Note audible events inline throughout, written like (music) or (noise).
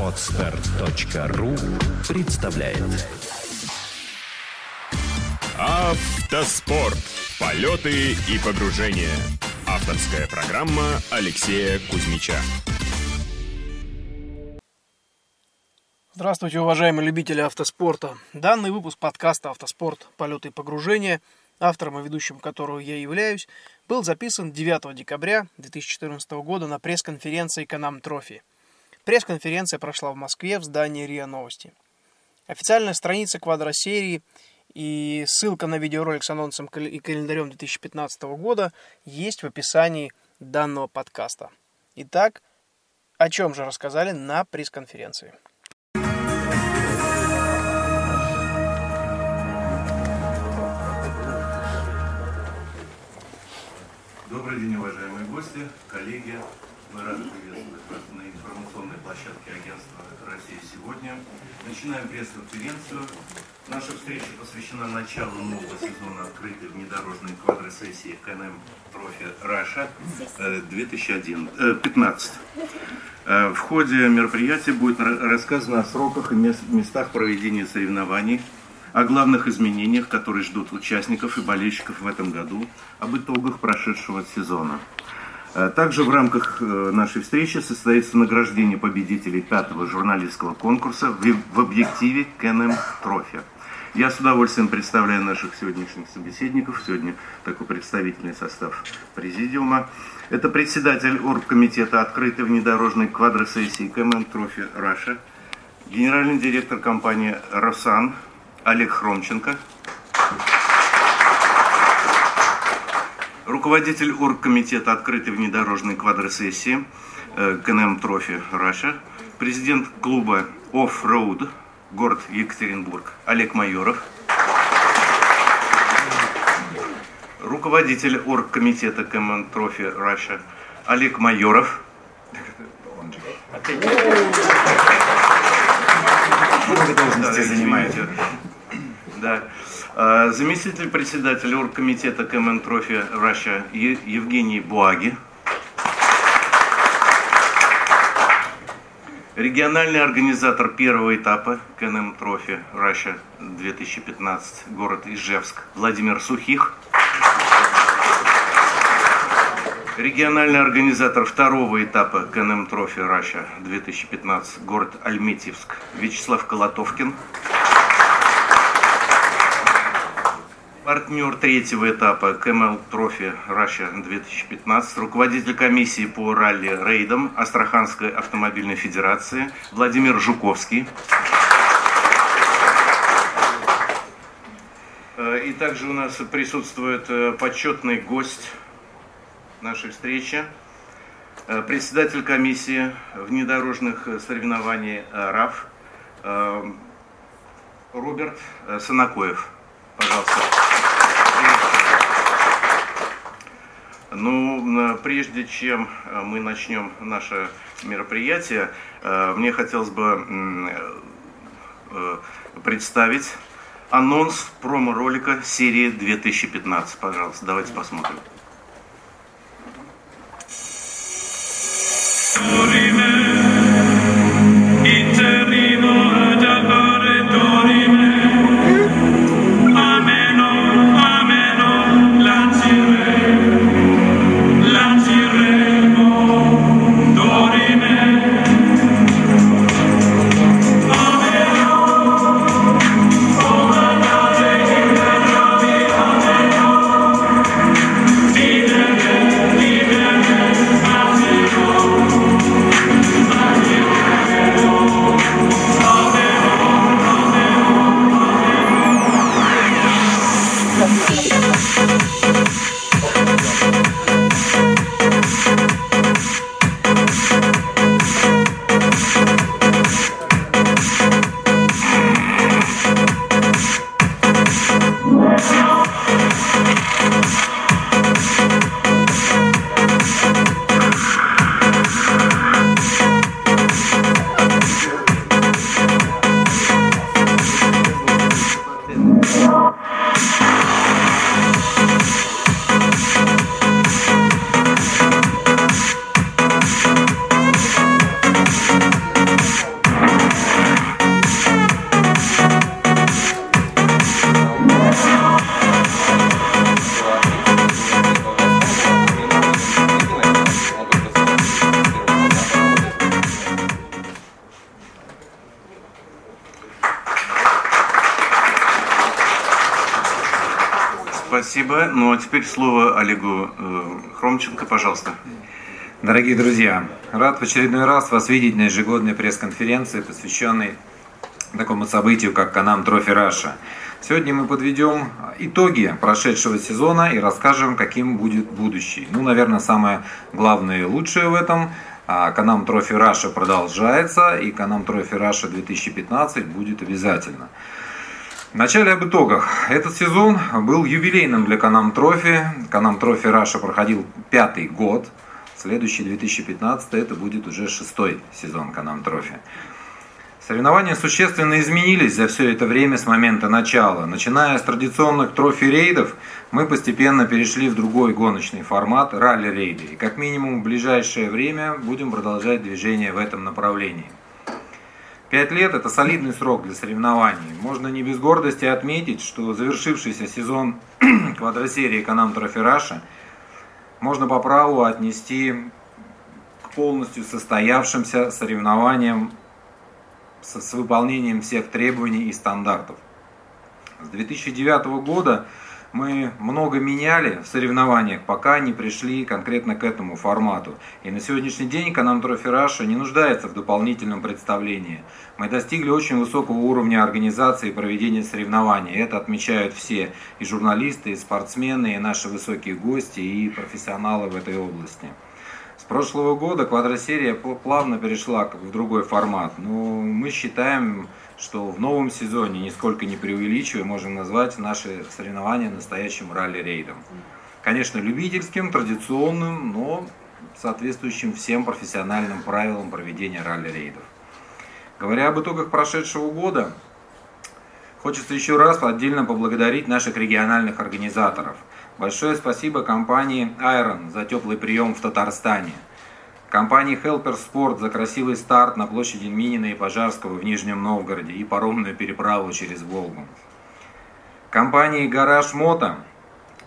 Отстар.ру представляет Автоспорт. Полеты и погружения. Авторская программа Алексея Кузьмича. Здравствуйте, уважаемые любители автоспорта. Данный выпуск подкаста «Автоспорт. Полеты и погружения», автором и ведущим которого я являюсь, был записан 9 декабря 2014 года на пресс-конференции «Канам Трофи». Пресс-конференция прошла в Москве в здании РИА Новости. Официальная страница квадросерии и ссылка на видеоролик с анонсом и календарем 2015 года есть в описании данного подкаста. Итак, о чем же рассказали на пресс-конференции? Добрый день, уважаемые гости, коллеги. Мы рады приветствовать вас на информационной площадке агентства «Россия сегодня». Начинаем пресс-конференцию. Наша встреча посвящена началу нового сезона открытой внедорожной квадросессии Can-Am Trophy Russia 2015. В ходе мероприятия будет рассказано о сроках и местах проведения соревнований, о главных изменениях, которые ждут участников и болельщиков в этом году, об итогах прошедшего сезона. Э, также в рамках э, нашей встречи состоится награждение победителей пятого журналистского конкурса в объективе Can-Am Trophy. Я с удовольствием представляю наших сегодняшних собеседников. Сегодня такой представительный состав президиума. Это председатель оргкомитета открытой внедорожной квадросерии Can-Am Trophy Russia, генеральный директор компании «Росан» Олег Хромченко, руководитель оргкомитета открытой внедорожной квадросерии э, Can-Am Trophy Russia, президент клуба Off-Road, город Екатеринбург, Олег Майоров, руководитель оргкомитета Can-Am Trophy Russia, Олег Майоров, Много должностей занимаете. Да. А, заместитель председателя оргкомитета Can-Am Trophy Russia Евгений Буаги. Региональный организатор первого этапа Can-Am Trophy Russia 2015, город Ижевск, Владимир Сухих. Региональный организатор второго этапа Can-Am Trophy Russia 2015, город Альметьевск, Вячеслав Колотовкин. Партнер третьего этапа Can-Am Trophy Russia 2015, руководитель комиссии по ралли-рейдам Астраханской автомобильной федерации Владимир Жуковский. Э, и также у нас присутствует э, почетный гость нашей встречи, э, председатель комиссии внедорожных соревнований РАФ Роберт Санакоев. Пожалуйста. Ну, прежде чем э, мы начнем наше мероприятие, э, мне хотелось бы э, представить анонс промо-ролика серии 2015. Пожалуйста, давайте посмотрим. Теперь слово Олегу э, Хромченко, пожалуйста. Дорогие друзья, рад в очередной раз вас видеть на ежегодной пресс-конференции, посвященной такому событию, как Can-Am Trophy Russia. Сегодня мы подведем итоги прошедшего сезона и расскажем, каким будет будущий. Ну, наверное, самое главное и лучшее в этом а, Can-Am Trophy Russia продолжается, и Can-Am Trophy Russia 2015 будет обязательно. Вначале об итогах. Этот сезон был юбилейным для Can-Am Trophy. Can-Am Trophy Russia проходил пятый год. Следующий 2015 это будет уже шестой сезон Can-Am Trophy. Соревнования существенно изменились за все это время с момента начала. Начиная с традиционных трофи-рейдов, мы постепенно перешли в другой гоночный формат – ралли-рейды. И как минимум в ближайшее время будем продолжать движение в этом направлении. Пять лет – это солидный срок для соревнований. Можно не без гордости отметить, что завершившийся сезон (clears throat) квадросерии Канам Трофи можно по праву отнести к полностью состоявшимся соревнованиям с, с выполнением всех требований и стандартов. С 2009 года мы много меняли в соревнованиях, пока не пришли конкретно к этому формату. И на сегодняшний день Can-Am Trophy Russia не нуждается в дополнительном представлении. Мы достигли очень высокого уровня организации и проведения соревнований. Это отмечают все и журналисты, и спортсмены, и наши высокие гости, и профессионалы в этой области прошлого года квадросерия плавно перешла в другой формат. Но мы считаем, что в новом сезоне, нисколько не преувеличивая, можем назвать наши соревнования настоящим ралли-рейдом. Конечно, любительским, традиционным, но соответствующим всем профессиональным правилам проведения ралли-рейдов. Говоря об итогах прошедшего года, хочется еще раз отдельно поблагодарить наших региональных организаторов – Большое спасибо компании Iron за теплый прием в Татарстане. Компании Helper Sport за красивый старт на площади Минина и Пожарского в Нижнем Новгороде и паромную переправу через Волгу. Компании Гараж Мото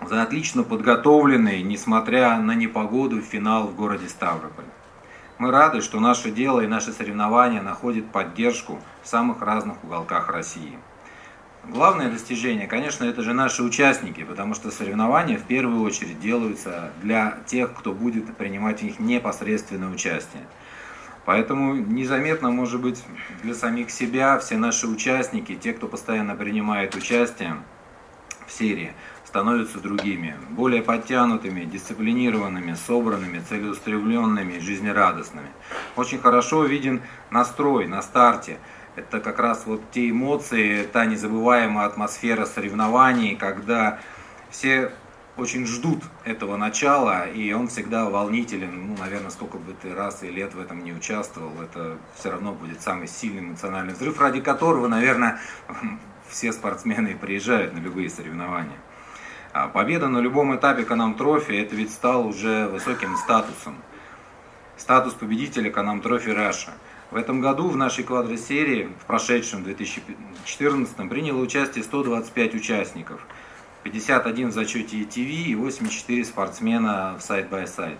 за отлично подготовленный, несмотря на непогоду, финал в городе Ставрополь. Мы рады, что наше дело и наши соревнования находят поддержку в самых разных уголках России. Главное достижение, конечно, это же наши участники, потому что соревнования в первую очередь делаются для тех, кто будет принимать в них непосредственное участие. Поэтому незаметно, может быть, для самих себя все наши участники, те, кто постоянно принимает участие в серии, становятся другими, более подтянутыми, дисциплинированными, собранными, целеустремленными, жизнерадостными. Очень хорошо виден настрой на старте – это как раз вот те эмоции, та незабываемая атмосфера соревнований, когда все очень ждут этого начала, и он всегда волнителен. Ну, наверное, сколько бы ты раз и лет в этом не участвовал, это все равно будет самый сильный эмоциональный взрыв, ради которого, наверное, (laughs) все спортсмены приезжают на любые соревнования. А победа на любом этапе Can-Am Trophy, это ведь стал уже высоким статусом. Статус победителя Can-Am Trophy Russia – в этом году в нашей квадросерии, в прошедшем 2014, приняло участие 125 участников. 51 в зачете ATV и 84 спортсмена в side-by-side.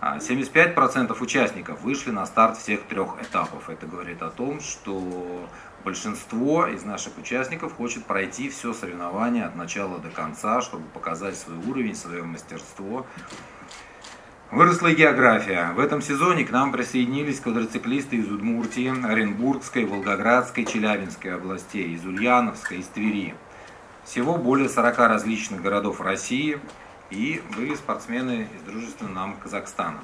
75% участников вышли на старт всех трех этапов. Это говорит о том, что большинство из наших участников хочет пройти все соревнование от начала до конца, чтобы показать свой уровень, свое мастерство. Выросла география. В этом сезоне к нам присоединились квадроциклисты из Удмуртии, Оренбургской, Волгоградской, Челябинской областей, из Ульяновска, из Твери. Всего более 40 различных городов России и были спортсмены из дружественного нам Казахстана.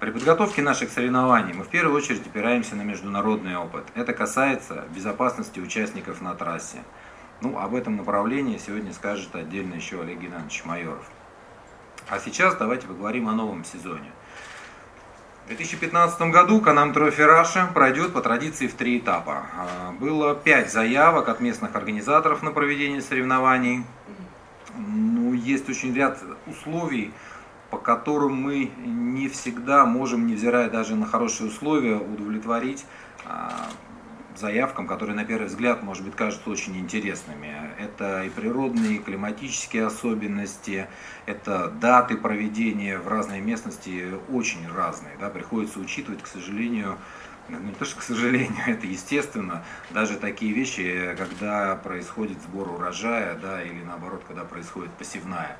При подготовке наших соревнований мы в первую очередь опираемся на международный опыт. Это касается безопасности участников на трассе. Ну, об этом направлении сегодня скажет отдельно еще Олег Геннадьевич Майоров. А сейчас давайте поговорим о новом сезоне. В 2015 году Can-Am Trophy Russia пройдет по традиции в три этапа. А, было пять заявок от местных организаторов на проведение соревнований. Ну, есть очень ряд условий, по которым мы не всегда можем, невзирая даже на хорошие условия, удовлетворить а, заявкам, которые на первый взгляд, может быть, кажутся очень интересными. Это и природные, и климатические особенности, это даты проведения в разной местности очень разные. Да, приходится учитывать, к сожалению, ну, не то, что к сожалению, (laughs) это естественно, даже такие вещи, когда происходит сбор урожая, да, или наоборот, когда происходит посевная.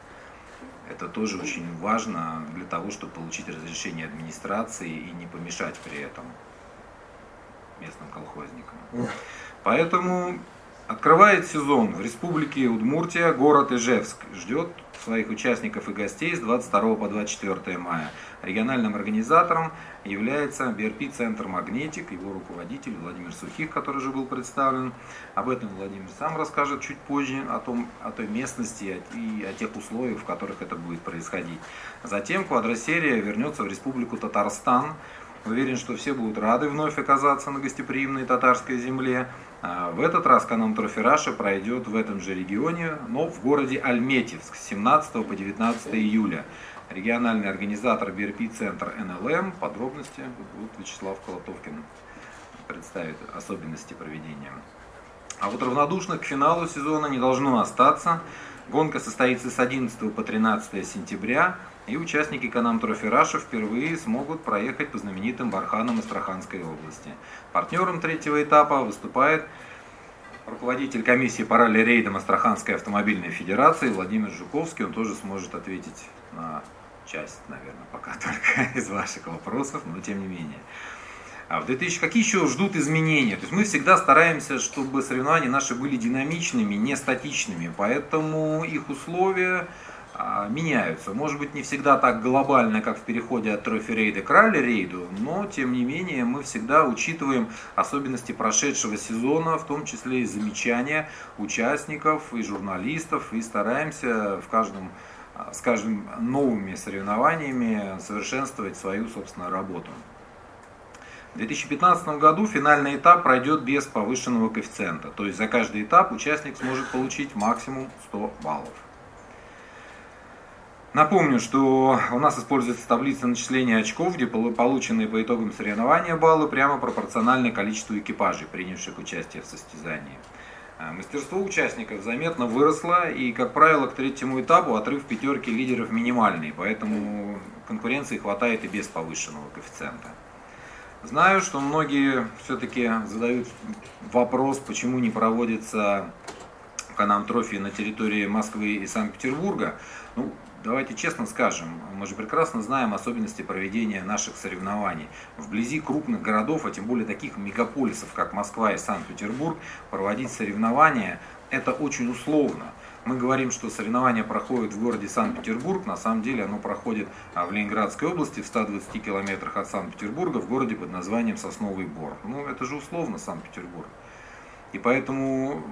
Это тоже очень важно для того, чтобы получить разрешение администрации и не помешать при этом местным колхозникам. Поэтому открывает сезон в республике Удмуртия город Ижевск. Ждет своих участников и гостей с 22 по 24 мая. Региональным организатором является БРП-центр «Магнетик», его руководитель Владимир Сухих, который уже был представлен. Об этом Владимир сам расскажет чуть позже, о, том, о той местности и о тех условиях, в которых это будет происходить. Затем квадросерия вернется в республику Татарстан, Уверен, что все будут рады вновь оказаться на гостеприимной татарской земле. А в этот раз канал Трофи пройдет в этом же регионе, но в городе Альметьевск с 17 по 19 июля. Региональный организатор БРП-центр НЛМ. Подробности вот Вячеслав Колотовкин представит особенности проведения. А вот равнодушных к финалу сезона не должно остаться. Гонка состоится с 11 по 13 сентября. И участники Can-Am Trophy Russia впервые смогут проехать по знаменитым барханам Астраханской области. Партнером третьего этапа выступает руководитель комиссии по ралли-рейдам Астраханской автомобильной федерации Владимир Жуковский. Он тоже сможет ответить на часть, наверное, пока (laughs) только из ваших вопросов, но тем не менее. А в 2000 какие еще ждут изменения? То есть мы всегда стараемся, чтобы соревнования наши были динамичными, не статичными, поэтому их условия меняются. Может быть, не всегда так глобально, как в переходе от трофи-рейда к ралли-рейду, но, тем не менее, мы всегда учитываем особенности прошедшего сезона, в том числе и замечания участников и журналистов, и стараемся в каждом, а, скажем, новыми соревнованиями совершенствовать свою собственную работу. В 2015 году финальный этап пройдет без повышенного коэффициента, то есть за каждый этап участник сможет получить максимум 100 баллов. Напомню, что у нас используется таблица начисления очков, где полученные по итогам соревнования баллы прямо пропорциональны количеству экипажей, принявших участие в состязании. А, мастерство участников заметно выросло, и, как правило, к третьему этапу отрыв пятерки лидеров минимальный, поэтому конкуренции хватает и без повышенного коэффициента. Знаю, что многие все-таки задают вопрос, почему не проводится Канам Трофи на территории Москвы и Санкт-Петербурга. Ну, Давайте честно скажем, мы же прекрасно знаем особенности проведения наших соревнований. Вблизи крупных городов, а тем более таких мегаполисов, как Москва и Санкт-Петербург, проводить соревнования – это очень условно. Мы говорим, что соревнования проходят в городе Санкт-Петербург, на самом деле оно проходит а, в Ленинградской области, в 120 километрах от Санкт-Петербурга, в городе под названием Сосновый Бор. Ну, это же условно Санкт-Петербург. И поэтому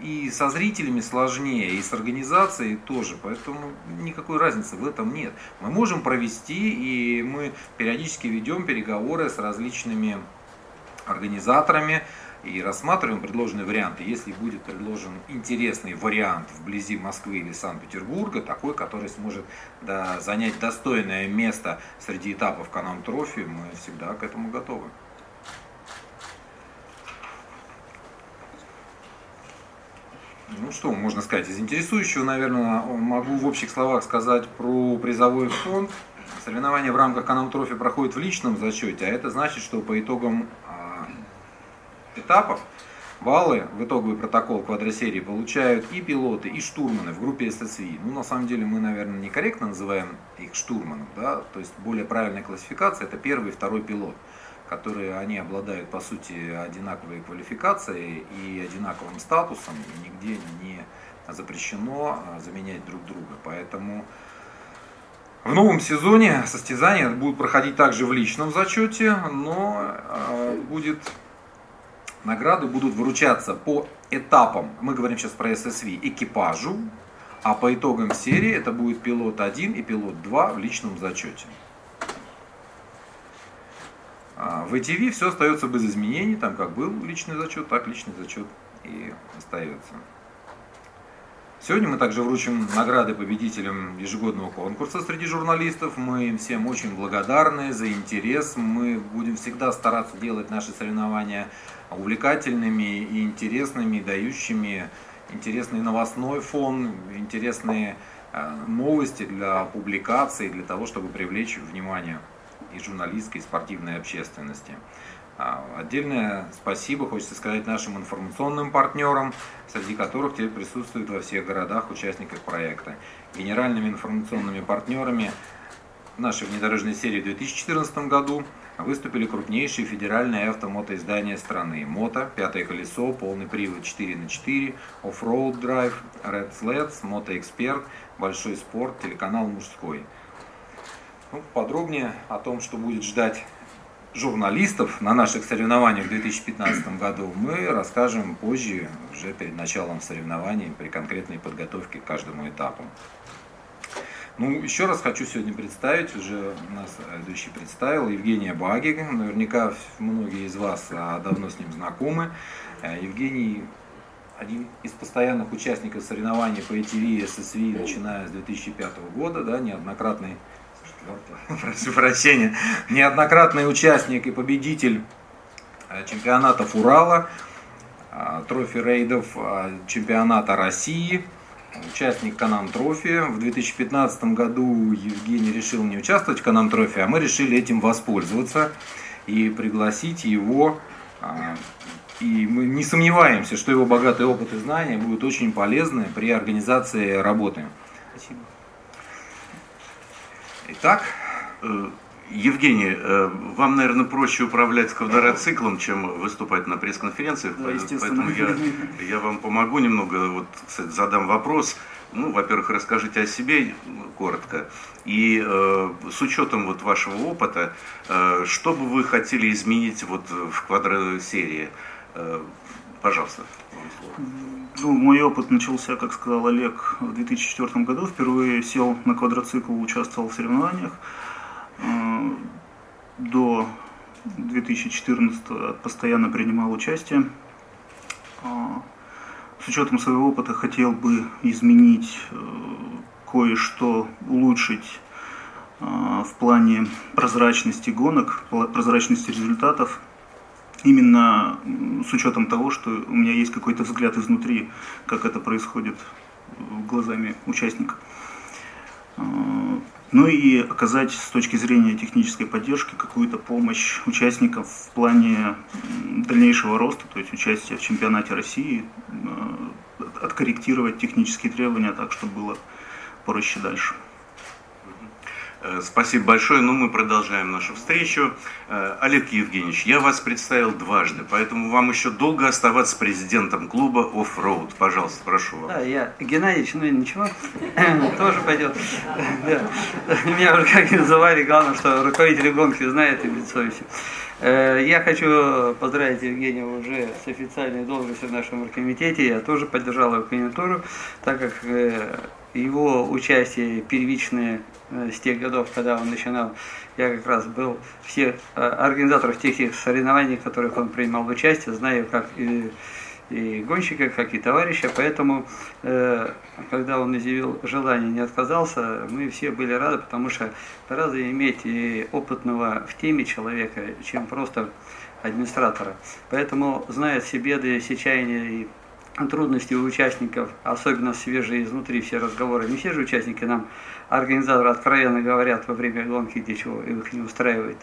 и со зрителями сложнее, и с организацией тоже. Поэтому никакой разницы в этом нет. Мы можем провести, и мы периодически ведем переговоры с различными организаторами и рассматриваем предложенные варианты. Если будет предложен интересный вариант вблизи Москвы или Санкт-Петербурга, такой, который сможет да, занять достойное место среди этапов Канам Трофи, мы всегда к этому готовы. Ну что можно сказать? Из интересующего, наверное, могу в общих словах сказать про призовой фонд. Соревнования в рамках Канам Трофи проходят в личном зачете, а это значит, что по итогам а, этапов баллы в итоговый протокол квадросерии получают и пилоты, и штурманы в группе SSV. Ну, на самом деле, мы, наверное, некорректно называем их штурманом, да, то есть более правильная классификация – это первый и второй пилот которые они обладают по сути одинаковой квалификацией и одинаковым статусом, и нигде не запрещено а, заменять друг друга. Поэтому в новом сезоне состязания будут проходить также в личном зачете, но а, будет награды будут вручаться по этапам, мы говорим сейчас про SSV, экипажу, а по итогам серии это будет пилот 1 и пилот 2 в личном зачете. А в ATV все остается без изменений, там как был личный зачет, так личный зачет и остается. Сегодня мы также вручим награды победителям ежегодного конкурса среди журналистов. Мы им всем очень благодарны за интерес. Мы будем всегда стараться делать наши соревнования увлекательными и интересными, дающими интересный новостной фон, интересные э, новости для публикации, для того, чтобы привлечь внимание и журналистской, и спортивной общественности. А, отдельное спасибо хочется сказать нашим информационным партнерам, среди которых теперь присутствуют во всех городах участников проекта. Генеральными информационными партнерами нашей внедорожной серии в 2014 году выступили крупнейшие федеральные автомотоиздания страны. Мото, Пятое колесо, Полный привод 4 на 4 Offroad Drive, Red Sleds, Мотоэксперт, Большой спорт, телеканал Мужской. Ну, подробнее о том, что будет ждать журналистов на наших соревнованиях в 2015 году мы расскажем позже, уже перед началом соревнований, при конкретной подготовке к каждому этапу. Ну, еще раз хочу сегодня представить, уже нас ведущий представил, Евгения Баги. Наверняка многие из вас а, давно с ним знакомы. Э, Евгений один из постоянных участников соревнований по ATV и SSV, начиная с 2005 года, да, неоднократный, прошу прощения, неоднократный участник и победитель э, чемпионатов Урала, э, трофи рейдов чемпионата России – участник Can-Am Trophy. В 2015 году Евгений решил не участвовать в Can-Am Trophy, а мы решили этим воспользоваться и пригласить его. И мы не сомневаемся, что его богатый опыт и знания будут очень полезны при организации работы. Итак, э, Евгений, э, вам, наверное, проще управлять квадроциклом, чем выступать на пресс-конференциях, да, поэтому я, я вам помогу немного, вот, кстати, задам вопрос. Ну, во-первых, расскажите о себе коротко. И э, с учетом вот вашего опыта, э, что бы вы хотели изменить вот в квадросерии? Э, пожалуйста. Ну, мой опыт начался, как сказал Олег, в 2004 году. Впервые сел на квадроцикл, участвовал в соревнованиях. Э, до 2014 постоянно принимал участие. Э, с учетом своего опыта хотел бы изменить э, кое-что, улучшить в плане прозрачности гонок, прозрачности результатов. Именно с учетом того, что у меня есть какой-то взгляд изнутри, как это происходит глазами участника ну и оказать с точки зрения технической поддержки какую-то помощь участникам в плане дальнейшего роста, то есть участия в чемпионате России, э, откорректировать технические требования так, чтобы было проще дальше. Э, спасибо большое. Ну, мы продолжаем нашу встречу. Э, Олег Евгеньевич, я вас представил дважды, поэтому вам еще долго оставаться президентом клуба Offroad. Пожалуйста, прошу вас. Да, я Геннадьевич, ну ничего, (laughs) тоже пойдет. Меня уже как называли, главное, что руководитель гонки знает и лицо и все. Э, я хочу поздравить Евгения уже с официальной должностью в нашем оргкомитете. Я тоже поддержал его кандидатуру, так как его участие первичное с тех годов, когда он начинал, я как раз был всех э, организаторов тех соревнований, в которых он принимал участие, знаю как и, и гонщика, как и товарища, поэтому, э, когда он изъявил желание, не отказался, мы все были рады, потому что гораздо иметь и опытного в теме человека, чем просто администратора. Поэтому, зная все беды, все чаяния и трудности у участников, особенно свежие изнутри все разговоры. Не все же участники нам организаторы откровенно говорят во время гонки, где чего их не устраивает.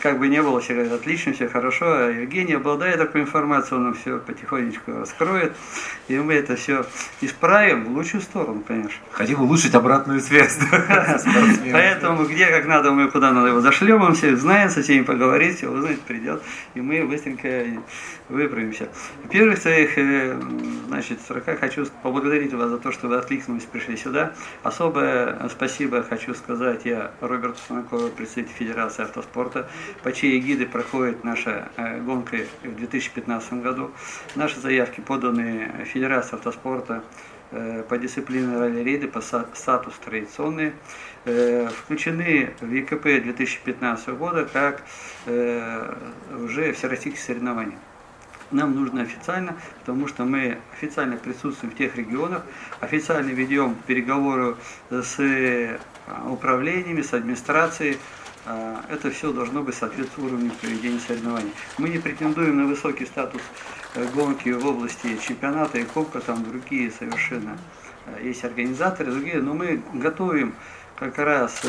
Как бы не было, все говорят, отлично, все хорошо. А Евгений, обладая такой информацией, он нам все потихонечку раскроет. И мы это все исправим в лучшую сторону, конечно. Хотим улучшить обратную связь. (laughs) Поэтому где как надо, мы куда надо его зашлем, он все знает, со всеми поговорит, все узнает, придет. И мы быстренько выправимся. В первых своих, э, значит, сроках хочу поблагодарить вас за то, что вы откликнулись, пришли сюда. Особое спасибо хочу сказать я Роберту Санакову, представителю Федерации автоспорта, по чьей эгиды проходит наша э, гонка в 2015 году. Наши заявки поданы Федерации автоспорта э, по дисциплине ралли-рейды, по статус традиционные, включены в ЕКП 2015 года как уже всероссийские соревнования. Нам нужно официально, потому что мы официально присутствуем в тех регионах, официально ведем переговоры с э, управлениями, с администрацией. А, это все должно быть соответствовать уровню проведения соревнований. Мы не претендуем на высокий статус э, гонки в области чемпионата и кубка, там другие совершенно э, есть организаторы, другие, но мы готовим как раз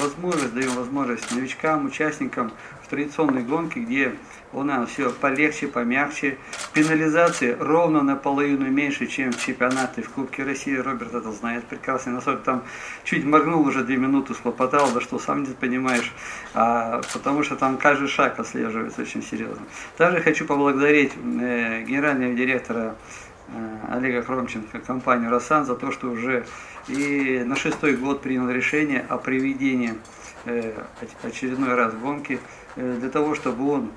возможность, даем возможность новичкам, участникам в традиционной гонке, где у нас все полегче, помягче. Пенализации ровно наполовину меньше, чем в чемпионате в Кубке России. Роберт это знает прекрасно. Насколько там чуть моргнул, уже две минуты схлопотал, да что сам не понимаешь. А, потому что там каждый шаг отслеживается очень серьезно. Также хочу поблагодарить э, генерального директора э, Олега Хромченко, компанию «Росан» за то, что уже и на шестой год принял решение о проведении э, очередной раз гонки э, для того, чтобы он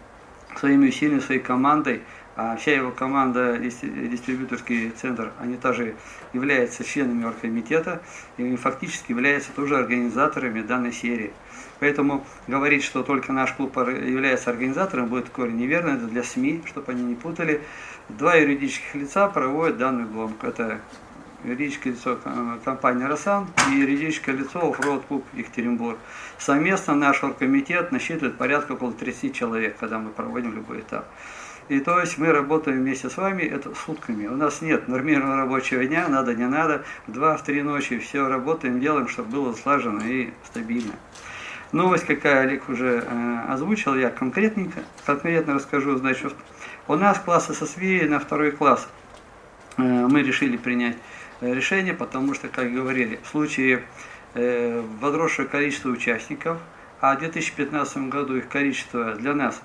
своими усилиями, своей командой, а вся его команда, дистрибьюторский центр, они также являются членами оргкомитета и фактически являются тоже организаторами данной серии. Поэтому говорить, что только наш клуб является организатором, будет корень неверно, это для СМИ, чтобы они не путали. Два юридических лица проводят данную гонку. Это юридическое лицо компании «Росан» и юридическое лицо «Оффроуд Клуб Екатеринбург». Совместно наш оргкомитет насчитывает порядка около 30 человек, когда мы проводим любой этап. И то есть мы работаем вместе с вами это сутками. У нас нет нормированного рабочего дня, надо, не надо. В два, в три ночи все работаем, делаем, чтобы было слаженно и стабильно. Новость, какая Олег уже э, озвучил, я конкретненько, конкретно расскажу. Значит, у нас класс ССВ на второй класс э, мы решили принять Э, решение, потому что, как говорили, в случае э, возросшего количества участников, а в 2015 году их количество для нас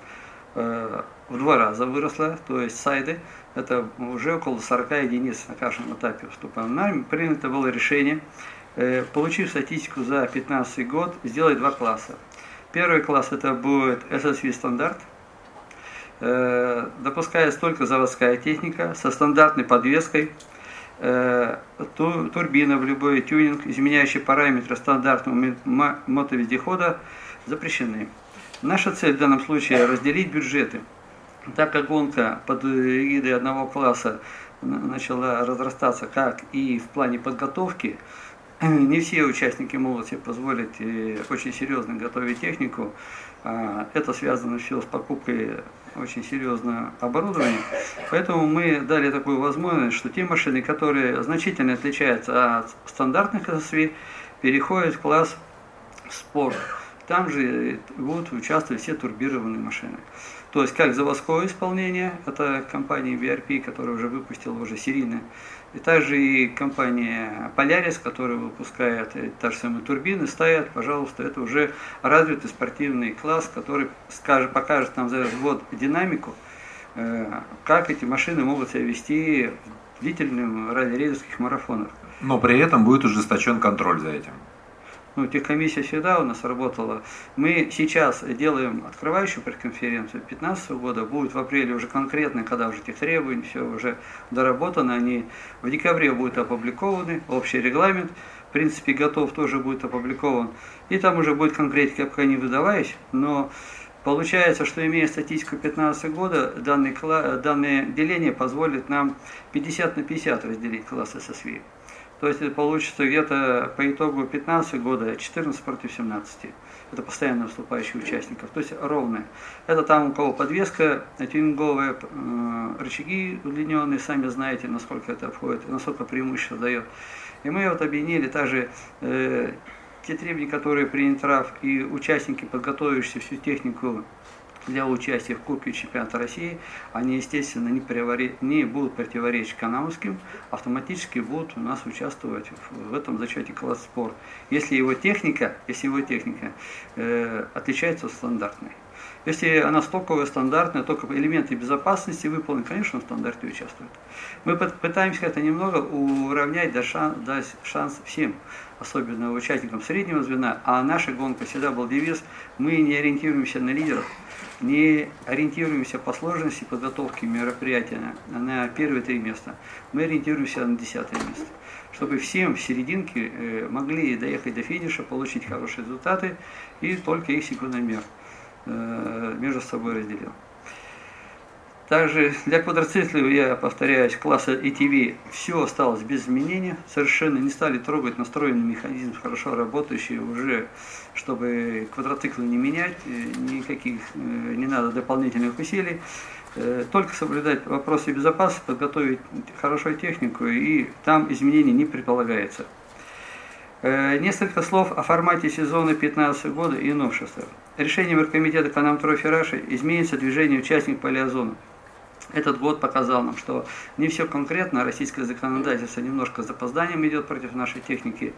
в два раза выросло, то есть сайды, это уже около 40 единиц на каждом этапе вступаем. Нами принято было решение, получив статистику за 2015 год, сделать два класса. Первый класс это будет SSV стандарт, э, допускается только заводская техника со стандартной подвеской, Э, турбина в любой тюнинг, изменяющий параметры стандартного мотовездехода, запрещены. Наша цель в данном случае разделить бюджеты. Так как гонка под эгидой одного класса начала разрастаться как и в плане подготовки, (clears throat) не все участники могут себе позволить э, очень серьезно готовить технику. А, это связано все с покупкой очень серьезное оборудование. Поэтому мы дали такую возможность, что те машины, которые значительно отличаются от стандартных SSV, переходят в класс спорт. Там же будут участвовать все турбированные машины. То есть как заводское исполнение, это компания BRP, которая уже выпустила уже серийное и также и компания Polaris, которая выпускает та же самая турбины, ставят, пожалуйста, это уже развитый спортивный класс, который скажет, покажет нам за год динамику, э, как эти машины могут себя вести в длительных ралли-рейдерских марафонах. Но при этом будет ужесточен контроль за этим ну, техкомиссия всегда у нас работала. Мы сейчас делаем открывающую пресс-конференцию 2015 года, будет в апреле уже конкретно, когда уже тех требований, все уже доработано, они в декабре будут опубликованы, общий регламент, в принципе, готов, тоже будет опубликован. И там уже будет конкретика, пока не выдаваясь, но Получается, что имея статистику 2015 года, данное, данное деление позволит нам 50 на 50 разделить классы SSV. То есть это получится где-то по итогу 15 года 14 против 17. Это постоянно выступающие участников. То есть ровное. Это там у кого подвеска, тюнинговые э, рычаги удлиненные, сами знаете, насколько это входит, насколько преимущество дает. И мы вот объединили также э, те требования, которые принят РАФ и участники, подготовившие всю технику для участия в Кубке чемпионата России, они, естественно, не, привори... не будут противоречить канамовским, автоматически будут у нас участвовать в, этом зачете класс спорт. Если его техника, если его техника э, отличается от стандартной. Если она стоковая, стандартная, только элементы безопасности выполнены, конечно, в стандарте участвует. Мы пытаемся это немного уравнять, дать шанс, дать шанс всем, особенно участникам среднего звена. А наша гонка всегда был девиз, мы не ориентируемся на лидеров, не ориентируемся по сложности подготовки мероприятия на первые три места, мы ориентируемся на десятое место. Чтобы всем в серединке э, могли доехать до финиша, получить хорошие результаты и только их секундомер э, между собой разделил. Также для квадроциклов, я повторяюсь, класса ETV все осталось без изменения. Совершенно не стали трогать настроенный механизм, хорошо работающий уже, чтобы квадроциклы не менять, никаких не надо дополнительных усилий. Только соблюдать вопросы безопасности, подготовить хорошую технику, и там изменений не предполагается. Несколько слов о формате сезона 2015 года и новшествах. Решением Оргкомитета по намтрофе Раши изменится движение участников полиозона. Этот год показал нам, что не все конкретно, российское законодательство немножко с запозданием идет против нашей техники.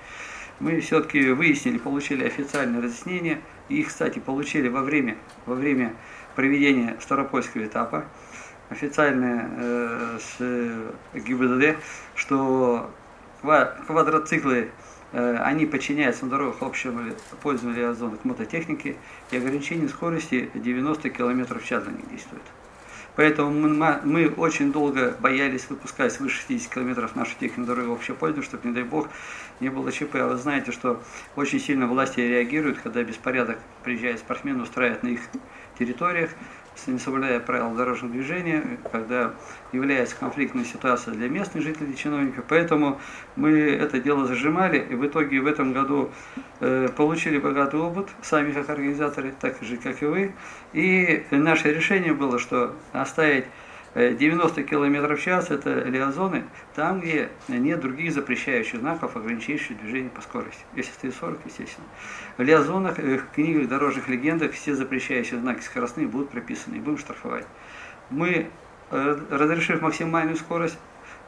Мы все-таки выяснили, получили официальные разъяснения, и их, кстати, получили во время, во время проведения Старопольского этапа, официальные э, с ГИБДД, что квадроциклы э, они подчиняются на дорогах общего пользования озона к мототехнике, и ограничение скорости 90 км в час на них действует. Поэтому мы, мы очень долго боялись выпускать свыше 60 километров нашу технику дороги общего пользования, чтобы, не дай бог, не было ЧП. А вы знаете, что очень сильно власти реагируют, когда беспорядок приезжает спортсмен, устраивает на их территориях не соблюдая правил дорожного движения, когда является конфликтной ситуацией для местных жителей и чиновников. Поэтому мы это дело зажимали, и в итоге в этом году э, получили богатый опыт, сами как организаторы, так же, как и вы. И наше решение было, что оставить 90 э, км в час это лиазоны, там, где нет других запрещающих знаков, ограничивающих движение по скорости. Если стоит 40, естественно. В лиазонах, э, книгах, дорожных легендах все запрещающие знаки скоростные будут прописаны и будем штрафовать. Мы, э, разрешив максимальную скорость,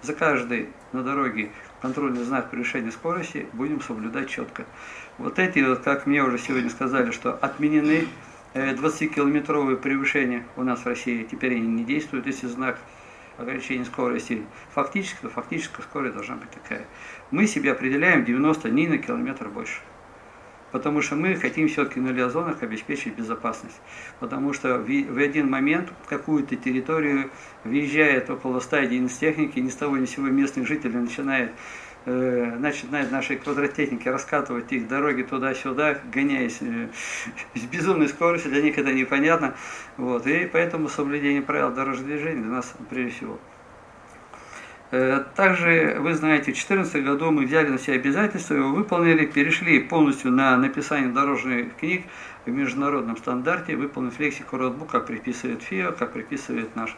за каждый на дороге контрольный знак превышения скорости будем соблюдать четко. Вот эти, вот, как мне уже сегодня сказали, что отменены 20-километровые превышения у нас в России теперь они не действуют, если знак ограничения скорости фактически, то фактическая скорость должна быть такая. Мы себе определяем 90 не на километр больше. Потому что мы хотим все-таки на лиазонах обеспечить безопасность. Потому что в один момент в какую-то территорию въезжает около 100 единиц техники, ни с того ни с сего местных жителей начинает Э, начинают наши квадротехники раскатывать их дороги туда-сюда, гоняясь э, (laughs) с безумной скоростью, для них это непонятно. Вот. И поэтому соблюдение правил дорожного движения для нас прежде всего. Э, также, вы знаете, в 2014 году мы взяли на себя обязательства, его выполнили, перешли полностью на написание дорожных книг в международном стандарте, выполнив лексику родбук, как приписывает ФИА, как приписывает наш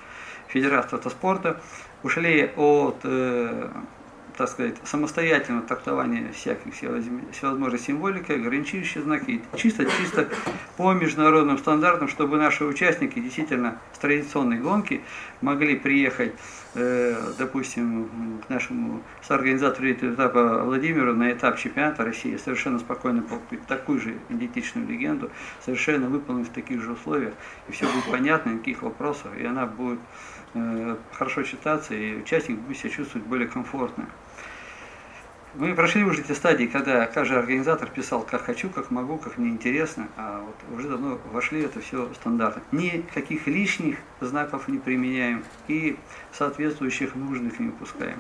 Федерация автоспорта. Ушли от так сказать, самостоятельное трактование всяких всевозможных символики, ограничивающие знаки, чисто-чисто по международным стандартам, чтобы наши участники действительно с традиционной гонки могли приехать, э, допустим, к нашему соорганизатору этого этапа Владимиру на этап чемпионата России, совершенно спокойно покупить такую же идентичную легенду, совершенно выполнить в таких же условиях, и все будет понятно, никаких вопросов, и она будет э, хорошо читаться, и участник будет себя чувствовать более комфортно. Мы прошли уже те стадии, когда каждый организатор писал, как хочу, как могу, как мне интересно, а вот уже давно вошли это все стандартно. Никаких лишних знаков не применяем и соответствующих нужных не выпускаем.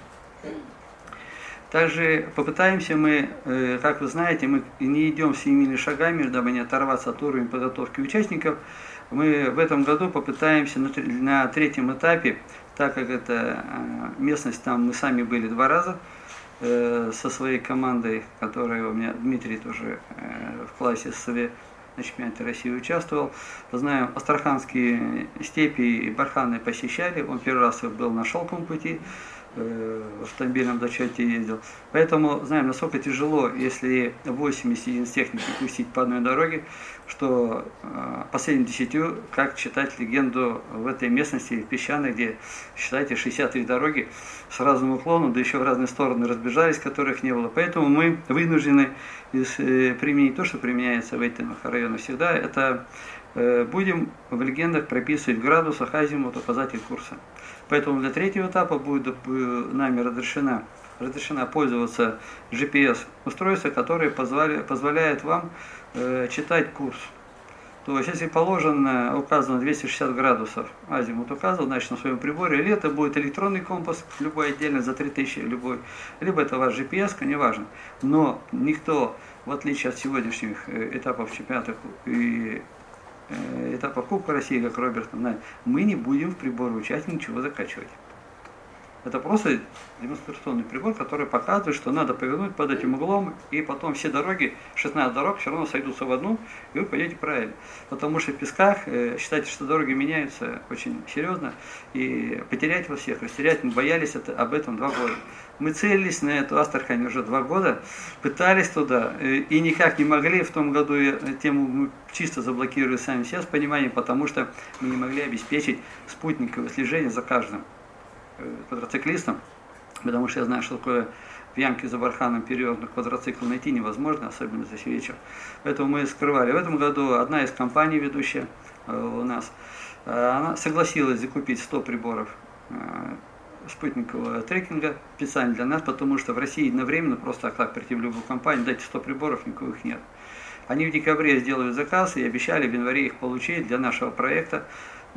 Также попытаемся мы, э, как вы знаете, мы не идем семимильными шагами, дабы не оторваться от уровня подготовки участников. Мы в этом году попытаемся на третьем этапе, так как это э, местность там мы сами были два раза, Э, со своей командой, которая у меня, Дмитрий тоже э, в классе СВ на чемпионате России участвовал. Знаем, астраханские степи и барханы посещали, он первый раз был на шелковом пути, в автомобильном дочете ездил. Поэтому знаем, насколько тяжело, если 80 единиц техники пустить по одной дороге, что э, последним десятью, как читать легенду в этой местности, песчаной, где, считайте, 63 дороги с разным уклоном, да еще в разные стороны разбежались, которых не было. Поэтому мы вынуждены э, применить то, что применяется в этих районах всегда, это будем в легендах прописывать в градусах азимут указатель курса. Поэтому для третьего этапа будет э, нами разрешена, разрешена пользоваться GPS-устройство, которое позволяет вам э, читать курс. То есть, если положено, указано 260 градусов, азимут указан, значит, на своем приборе, или это будет электронный компас, любой отдельно за 3000, любой, либо это ваш GPS, неважно. Но никто, в отличие от сегодняшних э, этапов чемпионата и э, этапа Кубка России, как Роберт знает, мы не будем в приборы участия ничего закачивать. Это просто демонстрационный прибор, который показывает, что надо повернуть под этим углом, и потом все дороги, 16 дорог, все равно сойдутся в одну, и вы пойдете правильно. Потому что в песках, э, считайте, что дороги меняются очень серьезно, и потерять во всех, растерять, мы боялись это, об этом два года. Мы целились на эту Астрахань уже два года, пытались туда, э, и никак не могли. В том году тему мы чисто заблокировали сами себя с пониманием, потому что мы не могли обеспечить спутниковое слежение за каждым. Э, квадроциклистам, потому что я знаю, что такое в ямке за барханом перевернут квадроцикл найти невозможно, особенно за вечер. Поэтому мы скрывали. В этом году одна из компаний, ведущая э, у нас, э, она согласилась закупить 100 приборов спутникового трекинга специально для нас, потому что в России одновременно просто так прийти в любую компанию, дайте 100 приборов, никаких нет. Они в декабре сделают заказ и обещали в январе их получить для нашего проекта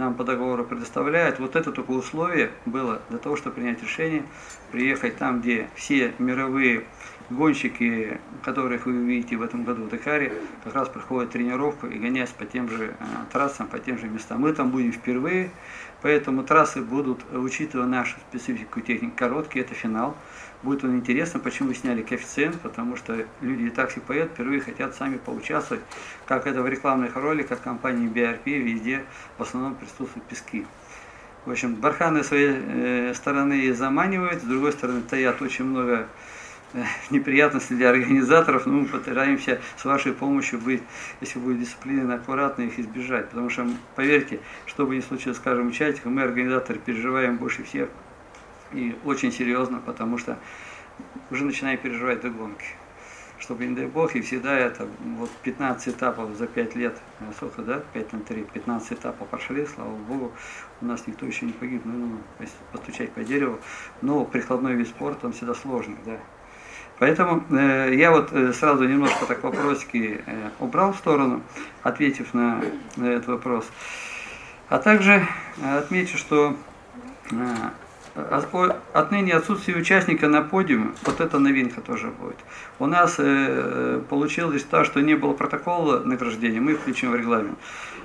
нам по договору предоставляют. Вот это только условие было для того, чтобы принять решение, приехать там, где все мировые гонщики, которых вы увидите в этом году в Дакаре, как раз проходят тренировку и гоняются по тем же э, трассам, по тем же местам. Мы там будем впервые, поэтому трассы будут, учитывая нашу специфику техники, короткие, это финал. Будет он интересно, почему сняли коэффициент, потому что люди и такси поедут, впервые хотят сами поучаствовать, как это в рекламных роликах компании BRP, везде в основном присутствуют пески. В общем, барханы своей э, стороны заманивают, с другой стороны таят очень много неприятностей для организаторов, но мы постараемся с вашей помощью быть, если будет дисциплина, аккуратно их избежать. Потому что, поверьте, что бы ни случилось, скажем, участникам, мы, организаторы, переживаем больше всех и очень серьезно, потому что уже начинаем переживать до гонки. Чтобы, не дай бог, и всегда это вот 15 этапов за 5 лет, э, сколько, да, 5 на 3, 15 этапов прошли, слава богу, у нас никто еще не погиб, ну, ну, постучать по дереву, но прикладной вид спорта, он всегда сложный, да. Поэтому э, я вот э, сразу немножко так вопросики э, убрал в сторону, ответив на, на этот вопрос. А также отмечу, что э, Отныне отсутствие участника на подиуме, вот это новинка тоже будет. У нас э, получилось так, что не было протокола награждения, мы включим в регламент.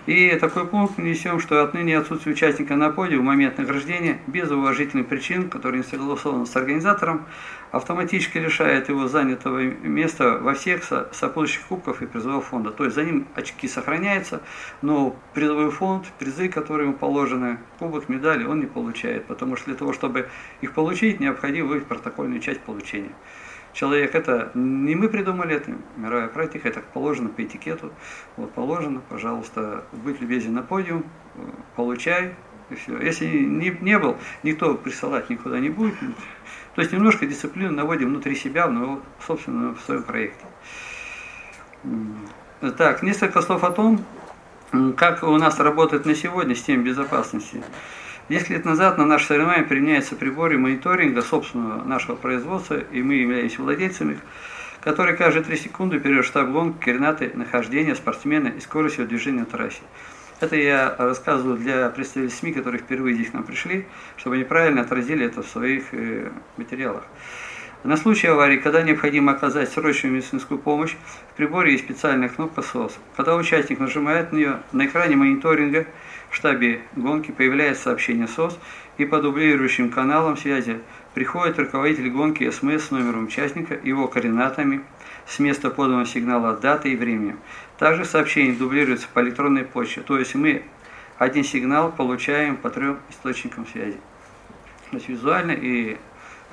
И такой пункт внесем, что отныне отсутствие участника на подиуме в момент награждения без уважительных причин, которые не согласованы с организатором, автоматически лишает его занятого места во всех сопутствующих кубков и призового фонда. То есть за ним очки сохраняются, но призовой фонд, призы, которые ему положены, кубок, медали, он не получает. Потому что для того, чтобы их получить, необходимо выявить протокольную часть получения человек, это не мы придумали, это мировая практика, это положено по этикету. Вот положено, пожалуйста, будь любезен на подиум, получай, и все. Если не, не был, никто присылать никуда не будет. То есть немножко дисциплину наводим внутри себя, но, собственно, в своем проекте. Так, несколько слов о том, как у нас работает на сегодня система безопасности. Несколько лет назад на наше соревнование применяются приборы мониторинга собственного нашего производства, и мы являемся владельцами их, который каждые 3 секунды перед штаб гонки, координаты нахождения спортсмена и скорость его движения на трассе. Это я рассказываю для представителей СМИ, которые впервые здесь к нам пришли, чтобы они правильно отразили это в своих э, материалах. На случай аварии, когда необходимо оказать срочную медицинскую помощь, в приборе есть специальная кнопка SOS. Когда участник нажимает на нее, на экране мониторинга в штабе гонки появляется сообщение СОС, и по дублирующим каналам связи приходит руководитель гонки СМС с номером участника, его координатами, с места поданного сигнала даты и времени. Также сообщение дублируется по электронной почте, то есть мы один сигнал получаем по трем источникам связи. То есть визуально и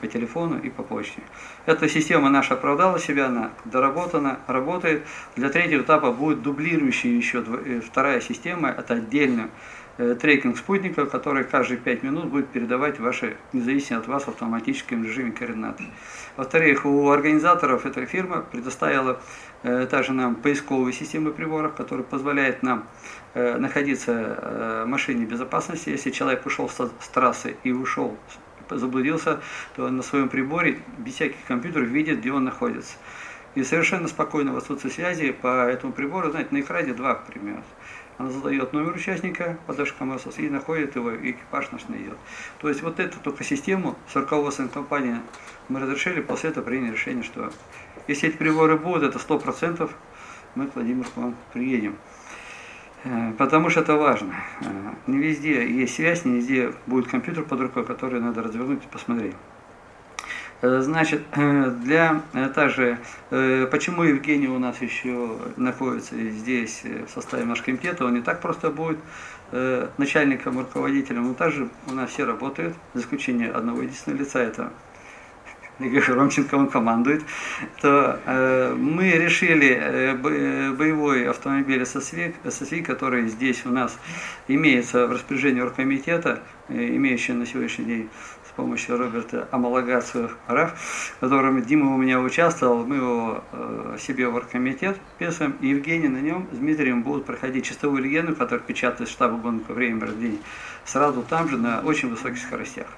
по телефону и по почте. Эта система наша оправдала себя, она доработана, работает. Для третьего этапа будет дублирующая еще э, вторая система, это отдельно э, трекинг спутника, который каждые 5 минут будет передавать ваши, независимо от вас, в автоматическом режиме координаты. Во-вторых, у организаторов эта фирма предоставила э, также нам поисковые системы приборов, которые позволяют нам э, находиться э, в машине безопасности. Если человек ушел с, с трассы и ушел заблудился, то он на своем приборе без всяких компьютеров видит, где он находится. И совершенно спокойно в отсутствии связи по этому прибору, знаете, на экране два, к примеру. Она задает номер участника, подашь КМС, и находит его, и экипаж наш найдет. То есть вот эту только систему с руководством компании мы разрешили, после этого приняли решение, что если эти приборы будут, это 100%, мы к Владимиру к вам приедем. Э, потому что это важно. Э, не везде есть связь, не везде будет компьютер под рукой, который надо развернуть и посмотреть. Э, значит, для также, почему Евгений у нас еще находится здесь в составе нашего комитета, он не так просто будет начальником, руководителем, но также у нас все работают, за исключением одного единственного лица, это Игорь Ромченко, он командует, то э, мы решили э, боевой автомобиль ССВ, ССВ, который здесь у нас имеется в распоряжении оргкомитета, э, имеющий на сегодняшний день с помощью Роберта Амалагацию РАФ, в котором Дима у меня участвовал, мы его э, себе в оргкомитет писаем, и Евгений на нем с Дмитрием будут проходить чистовую легенду, которая печатает штаба гонка время рождения, сразу там же на очень высоких скоростях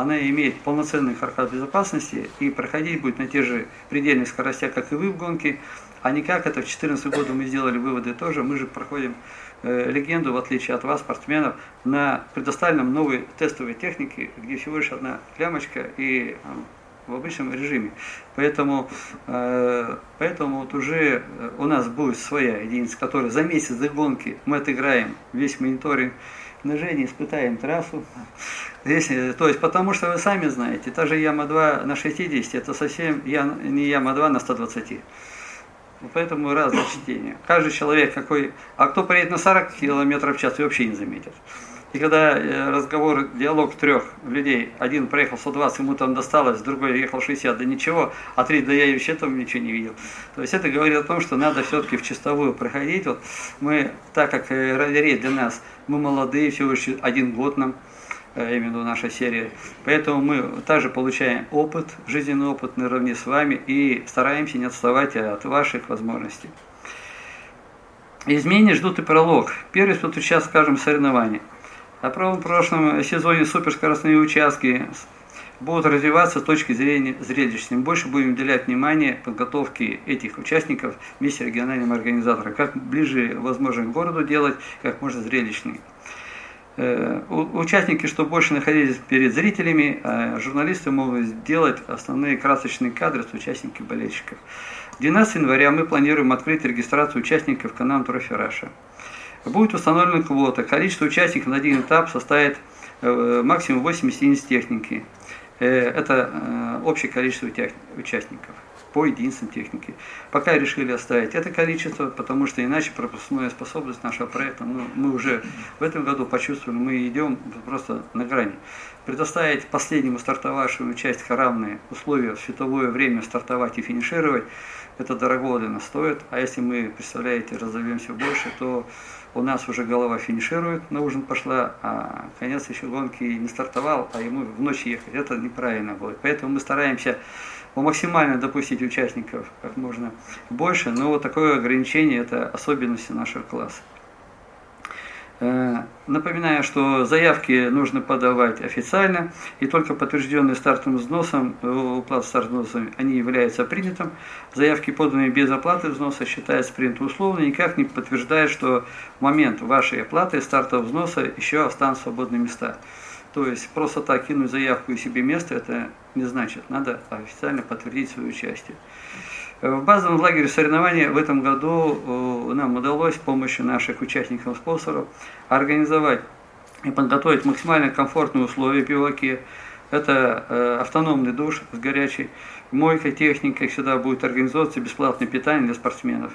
она имеет полноценный характер безопасности и проходить будет на те же предельных скоростях, как и вы в гонке, а не как это в 2014 году мы сделали выводы тоже. Мы же проходим э, легенду, в отличие от вас, спортсменов, на предоставленном новой тестовой технике, где всего лишь одна клямочка и э, в обычном режиме. Поэтому, э, поэтому вот уже э, у нас будет своя единица, которая за месяц до гонки мы отыграем весь мониторинг на Жене испытаем трассу. Здесь, то есть, потому что вы сами знаете, та же Яма-2 на 60, это совсем не Яма-2 на 120. Поэтому разное чтение. Каждый человек какой... А кто поедет на 40 км в час, вообще не заметит. И когда э, разговор, диалог трех людей, один проехал 120, ему там досталось, другой ехал 60, да ничего, а три, да я вообще там ничего не видел. То есть это говорит о том, что надо все-таки в чистовую проходить. Вот мы, так как э, ралли для нас, мы молодые, всего лишь один год нам, э, именно наша серия. Поэтому мы также получаем опыт, жизненный опыт наравне с вами и стараемся не отставать от ваших возможностей. Изменения ждут и пролог. Первый сейчас скажем, соревнования. А в прошлом сезоне суперскоростные участки будут развиваться с точки зрения зрелищности. Мы больше будем уделять внимание подготовке этих участников вместе с региональным организатором. Как ближе возможно к городу делать, как можно зрелищнее. Э, участники, что больше находились перед зрителями, а журналисты могут сделать основные красочные кадры с участниками болельщиков. 12 января мы планируем открыть регистрацию участников Can-Am Trophy Russia будет установлена квота. Количество участников на один этап составит э, максимум 80 единиц техники. Э, это э, общее количество участников по единственной технике. Пока решили оставить это количество, потому что иначе пропускная способность нашего проекта, ну, мы уже в этом году почувствовали, мы идем просто на грани. Предоставить последнему стартовавшему участнику равные условия в световое время стартовать и финишировать, это дорого для нас стоит. А если мы, представляете, разовьемся больше, то у нас уже голова финиширует, на ужин пошла, а конец еще гонки не стартовал, а ему в ночь ехать. Это неправильно будет. Поэтому мы стараемся максимально допустить участников как можно больше, но вот такое ограничение – это особенности нашего класса. Э, напоминаю, что заявки нужно подавать официально, и только подтвержденные стартовым взносом, э, уплат стартовым взносом, они являются принятым. Заявки, поданные без оплаты взноса, считаются принятым условно, никак не подтверждает, что в момент вашей оплаты стартового взноса еще останутся свободные места. То есть просто так кинуть заявку и себе место, это не значит, надо официально подтвердить свое участие. В базовом лагере соревнования в этом году э, нам удалось с помощью наших участников-спонсоров организовать и подготовить максимально комфортные условия пиваке. Это э, автономный душ с горячей мойкой, техникой, всегда будет организовываться бесплатное питание для спортсменов.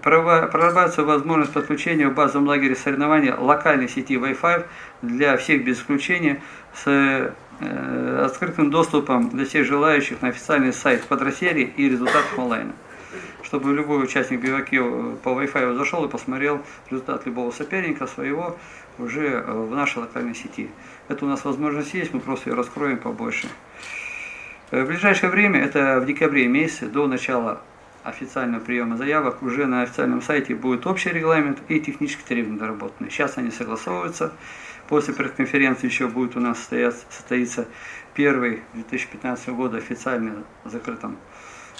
Прорабатывается возможность подключения в базовом лагере соревнования локальной сети Wi-Fi для всех без исключения с открытым доступом для всех желающих на официальный сайт подрассерии и результатов онлайна. Чтобы любой участник биваки по Wi-Fi зашел и посмотрел результат любого соперника своего уже э, в нашей локальной сети. Это у нас возможность есть, мы просто ее раскроем побольше. Э, в ближайшее время, это в декабре месяце, до начала официального приема заявок, уже на официальном сайте будет общий регламент и технические требования доработаны. Сейчас они согласовываются. После пресс-конференции еще будет у нас состояться, состоится первый 2015 года официально закрытым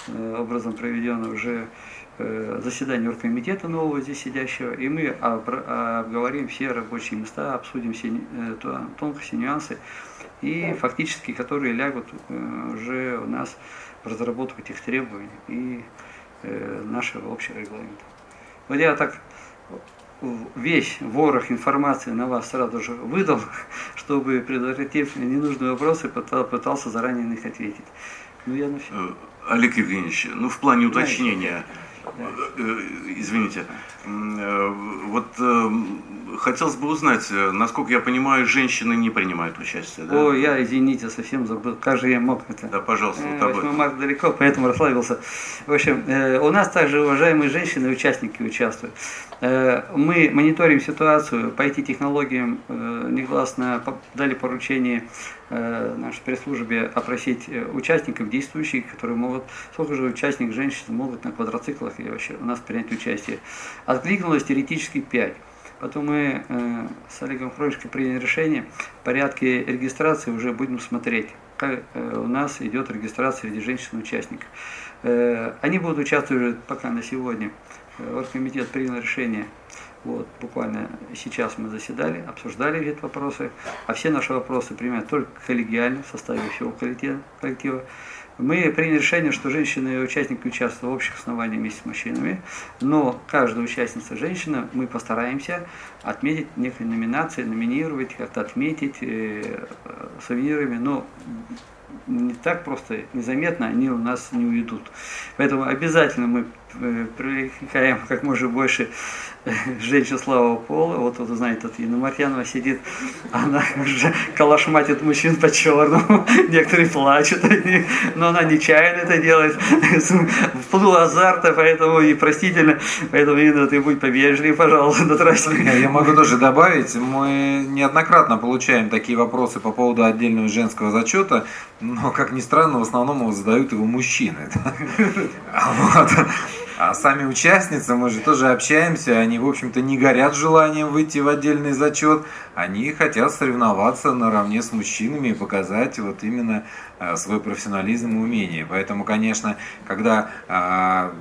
э, образом проведено уже э, заседание оргкомитета нового здесь сидящего, и мы обговорим все рабочие места, обсудим все э, тонкости, нюансы, и фактически, которые лягут уже у нас в разработку этих требований и нашего общего регламента. Вот я так вещь, ворох информации на вас сразу же выдал, (laughs) чтобы предотвратив ненужные вопросы, пытался заранее на них ответить. Ну, я начну. Олег Евгеньевич, ну в плане уточнения, да. Э, извините, э, вот э, хотелось бы узнать, насколько я понимаю, женщины не принимают участие, да? О, я, извините, совсем забыл, как же я мог это? Да, пожалуйста, вот об 8 марта далеко, поэтому расслабился. В общем, у нас также уважаемые женщины, участники участвуют. Мы мониторим ситуацию, по IT-технологиям негласно дали поручение Э, нашей пресс-службе опросить э, участников, действующих, которые могут, сколько же участник женщин могут на квадроциклах и вообще у нас принять участие. Откликнулось теоретически 5. Потом мы э, с Олегом Хроничкой приняли решение, в порядке регистрации уже будем смотреть, как э, у нас идет регистрация среди женщин-участников. Э, они будут участвовать пока на сегодня. Э, Оргкомитет принял решение вот, буквально сейчас мы заседали, обсуждали эти вопросы, а все наши вопросы принимают только коллегиально, в составе всего коллектива. коллектива. Мы приняли решение, что женщины и участники участвуют в общих основаниях вместе с мужчинами, но каждая участница женщина, мы постараемся отметить некие номинации, номинировать, как-то отметить э, сувенирами, но не так просто, незаметно они у нас не уйдут. Поэтому обязательно мы привлекаем как можно больше женщин слава пола. Вот, вот знаете, тут Инна Марьянова сидит, она уже калашматит мужчин по черному. (laughs) Некоторые плачут, но она нечаянно это делает. (laughs) В пылу азарта, поэтому и простительно. Поэтому, Инна, ты будь побежливее, пожалуйста, на Я могу тоже добавить, мы неоднократно получаем такие вопросы по поводу отдельного женского зачета, но, как ни странно, в основном задают его мужчины. (laughs) Вот. А сами участницы, мы же тоже общаемся, они, в общем-то, не горят желанием выйти в отдельный зачет, они хотят соревноваться наравне с мужчинами и показать вот именно а, свой профессионализм и умение. Поэтому, конечно, когда а,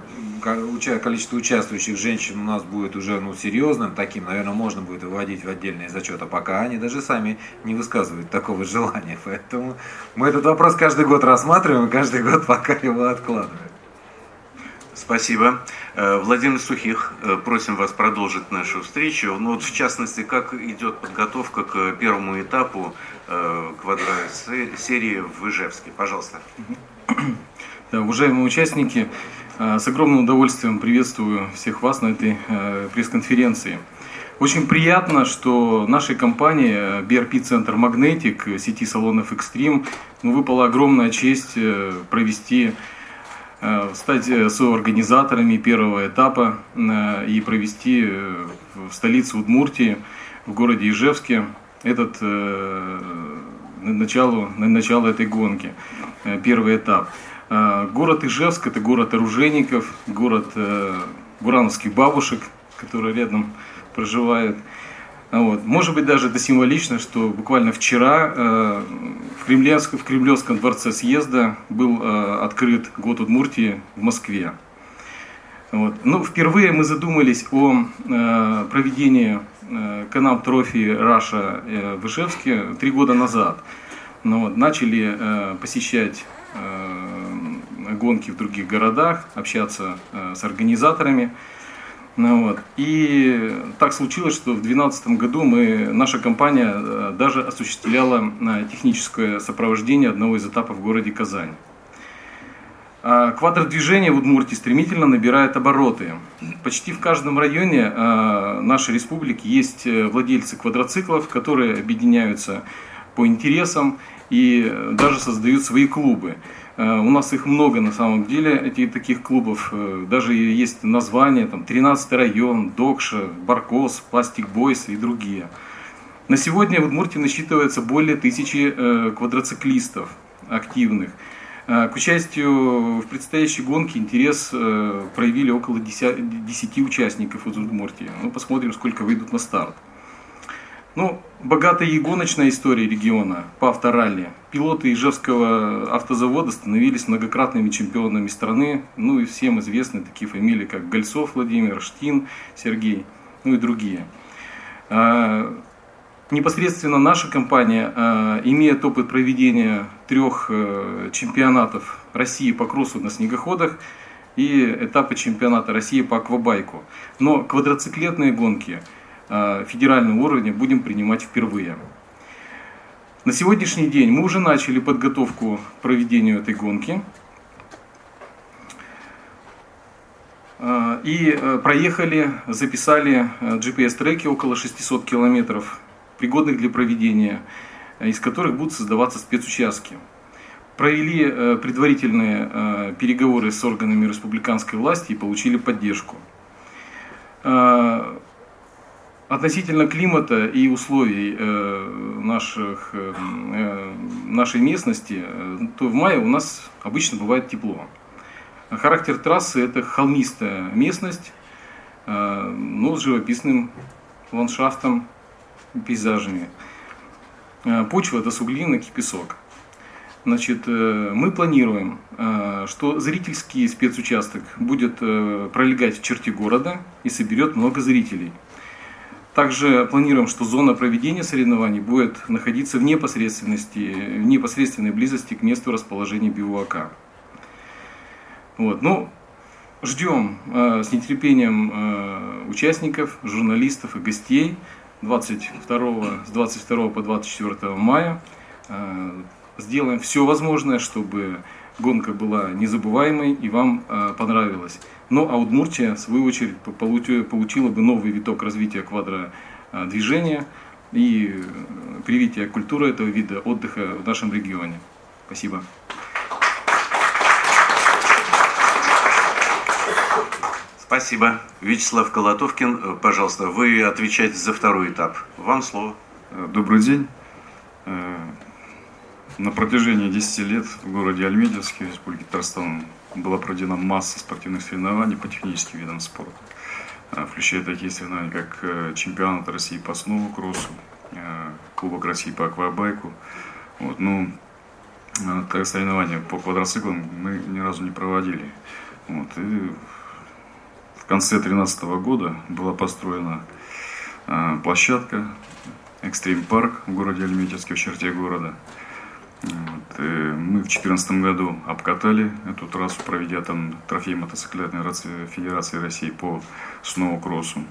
количество участвующих женщин у нас будет уже ну, серьезным, таким, наверное, можно будет выводить в отдельный зачет, а пока они даже сами не высказывают такого (laughs) желания. Поэтому мы этот вопрос каждый год рассматриваем, каждый год пока его откладываем. Спасибо. Э, Владимир Сухих, э, просим вас продолжить нашу встречу. Ну, вот в частности, как идет подготовка к первому этапу э, квадросерии в Ижевске? Пожалуйста. Да, уважаемые участники, с огромным удовольствием приветствую всех вас на этой пресс-конференции. Очень приятно, что нашей компании BRP-центр Magnetic сети салонов Extreme ну, выпала огромная честь провести стать э, соорганизаторами первого этапа э, и провести в столице Удмуртии, в городе Ижевске, этот начало, начало этой гонки, первый этап. Город Ижевск – это город оружейников, город бурановских бабушек, которые рядом проживают. Вот. Может быть, даже это символично, что буквально вчера э, в, Кремлевском, в Кремлевском дворце съезда был э, открыт год Удмуртии в Москве. Вот. Ну, впервые мы задумались о э, проведении э, Can-Am Trophy Russia э, в Ижевске три года назад. Ну, вот, начали э, посещать э, гонки в других городах, общаться э, с организаторами. Ну, вот. И так случилось, что в 2012 году мы, наша компания э, даже осуществляла э, техническое сопровождение одного из этапов в городе Казань. А квадродвижение в Удмуртии стремительно набирает обороты. Почти в каждом районе э, нашей республики есть владельцы квадроциклов, которые объединяются по интересам и даже создают свои клубы. Э, у нас их много на самом деле, этих таких клубов. Э, даже есть названия, там 13 район, Докша, Баркос, Пластик Бойс и другие. На сегодня в Удмуртии насчитывается более тысячи э, квадроциклистов активных. К участию в предстоящей гонке интерес проявили около 10, 10 участников из Удмуртии. Ну, посмотрим, сколько выйдут на старт. Ну, богатая и гоночная история региона по авторалли. Пилоты Ижевского автозавода становились многократными чемпионами страны. Ну и всем известны такие фамилии, как Гольцов Владимир, Штин Сергей, ну и другие. А, непосредственно наша компания а, имеет опыт проведения трех э, чемпионатов России по кроссу на снегоходах. и этапы чемпионата России по аквабайку. Но квадроциклетные гонки э, федерального уровня будем принимать впервые. На сегодняшний день мы уже начали подготовку к проведению этой гонки. Э, и э, проехали, записали GPS-треки около 600 километров, пригодных для проведения, из которых будут создаваться спецучастки провели предварительные переговоры с органами республиканской власти и получили поддержку. Э, относительно климата и условий наших, нашей местности, то в мае у нас обычно бывает тепло. Характер трассы – это холмистая местность, но с живописным ландшафтом, пейзажами. Почва – это суглинок и песок. Значит, э, мы планируем, э, что зрительский спецучасток будет э, пролегать в черте города и соберет много зрителей. Также планируем, что зона проведения соревнований будет находиться в непосредственности, в непосредственной близости к месту расположения бивуака. Вот. Ну, ждем с нетерпением участников, журналистов и гостей 22, с 22 по 24 мая сделаем все возможное, чтобы гонка была незабываемой и вам э, понравилась. Но а Удмуртия, в свою очередь, получила бы новый виток развития квадродвижения и э, привития культуры этого вида отдыха в нашем регионе. Спасибо. Спасибо. Вячеслав Колотовкин, э, пожалуйста, вы отвечаете за второй этап. Вам слово. Добрый день. На протяжении 10 лет в городе Альмедьевске, Республике Татарстан, была проведена масса спортивных соревнований по техническим видам спорта, а, включая такие соревнования, как э, чемпионат России по сноу-кроссу, э, Кубок России по аквабайку. Вот, ну, а, соревнования по квадроциклам мы ни разу не проводили. Вот, и в конце 2013 года была построена площадка Экстрим Парк в городе Альметьевске, в черте города – вот, мы в 2014 году обкатали эту трассу, проведя там трофей мотоциклетной Федерации России по сноу-кроссу.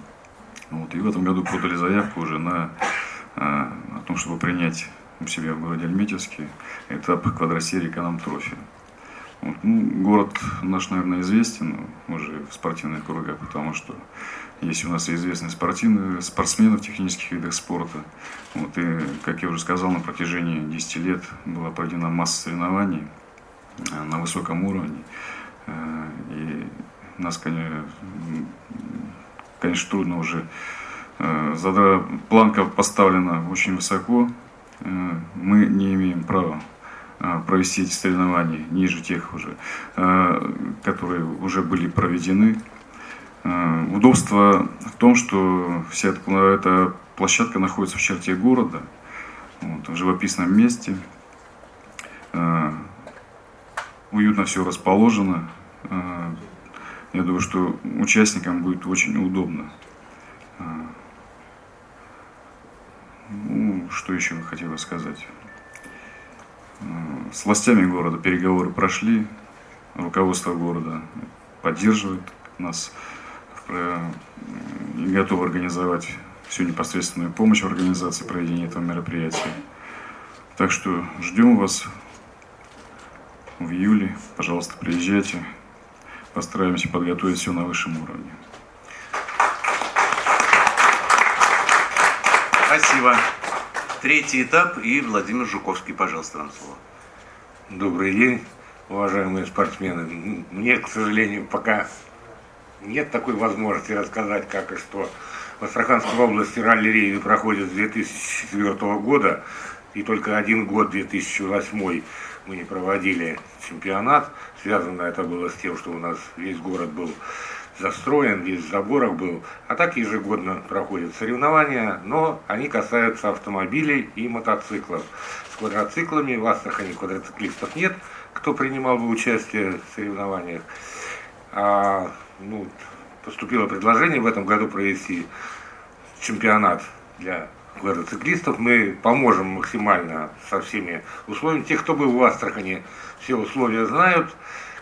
Вот, и в этом году подали заявку уже на а, о том, чтобы принять у себя в городе Альметьевске этап квадросерии Канам Трофи. Вот, ну, город наш, наверное, известен уже в спортивных кругах, потому что есть у нас известные спортивные, спортсмены в технических видах спорта. Вот, и, как я уже сказал, на протяжении 10 лет была проведена масса соревнований э, на высоком уровне. Э, и нас, конечно, конечно трудно уже э, планка поставлена очень высоко. Мы не имеем права провести эти соревнования ниже тех уже, которые уже были проведены. Э, удобство в том, что вся эта, площадка находится в черте города, вот, в живописном месте. Э, уютно все расположено. Э, я думаю, что участникам будет очень удобно. Ну, что еще хотела сказать? С властями города переговоры прошли, руководство города поддерживает нас готовы организовать всю непосредственную помощь в организации проведения этого мероприятия. Так что ждем вас в июле. Пожалуйста, приезжайте. Постараемся подготовить все на высшем уровне. Спасибо. Третий этап и Владимир Жуковский, пожалуйста, вам слово. Добрый день, уважаемые спортсмены. Мне, к сожалению, пока нет такой возможности рассказать, как и что. В Астраханской области ралли-рейды проходят с 2004 года, и только один год, 2008, мы не проводили чемпионат. Связано это было с тем, что у нас весь город был застроен, весь в заборах был. А так ежегодно проходят соревнования, но они касаются автомобилей и мотоциклов. С квадроциклами в Астрахани квадроциклистов нет, кто принимал бы участие в соревнованиях. А ну, поступило предложение в этом году провести чемпионат для квадроциклистов. Мы поможем максимально со всеми условиями. Те, кто был в Астрахани, все условия знают.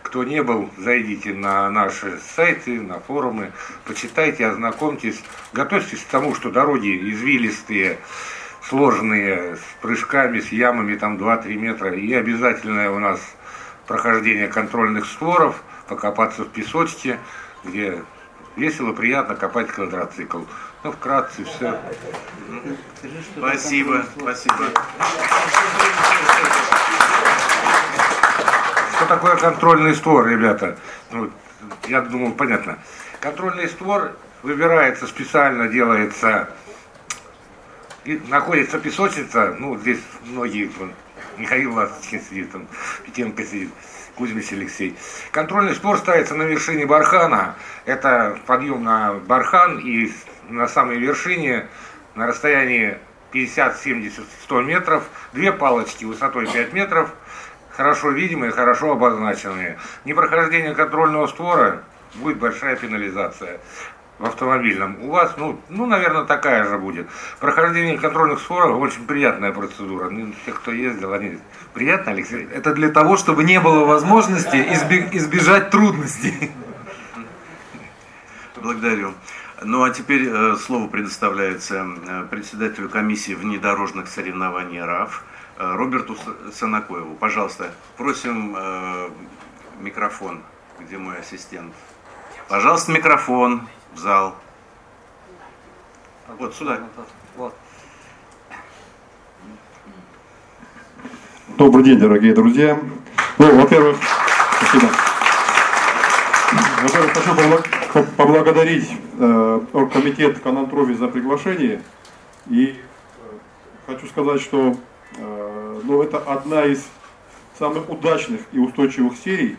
кто не был, зайдите на наши сайты, на форумы, почитайте, ознакомьтесь, готовьтесь к тому, что дороги извилистые, сложные, с прыжками, с ямами там 2-3 метра, и обязательное у нас прохождение контрольных створов, покопаться в песочке, где весело, приятно копать квадроцикл. Ну, вкратце все. Спасибо, спасибо. Что такое контрольный створ, ребята? Ну, я думаю, понятно. Контрольный створ выбирается специально, делается, и находится песочница, ну, здесь многие, Михаил Ласточкин сидит, там, Петенко сидит, Кузьмич Алексей. Контрольный створ ставится на вершине бархана, это подъем на бархан, и на самой вершине, на расстоянии 50, 70, 100 метров, две палочки высотой 5 метров, хорошо видимые, хорошо обозначенные. Непрохождение контрольного створа будет большая пенализация в автомобильном. У вас, ну, ну, наверное, такая же будет. Прохождение контрольных створов очень приятная процедура. Ну, те, кто ездил, они... Приятно, Алексей? Это для того, чтобы не было возможности избежать трудностей. Благодарю. Ну а теперь э, слово предоставляется э, председателю комиссии внедорожных соревнований РАФ э, Роберту Санакоеву. Пожалуйста, просим э, микрофон, где мой ассистент. Пожалуйста, микрофон в зал. Вот сюда. Вот. Добрый день, дорогие друзья. Ну, во-первых, спасибо. Во-первых, хочу поблагодарить э, оргкомитет Канантрофи за приглашение. И э, хочу сказать, что э, ну, это одна из самых удачных и устойчивых серий,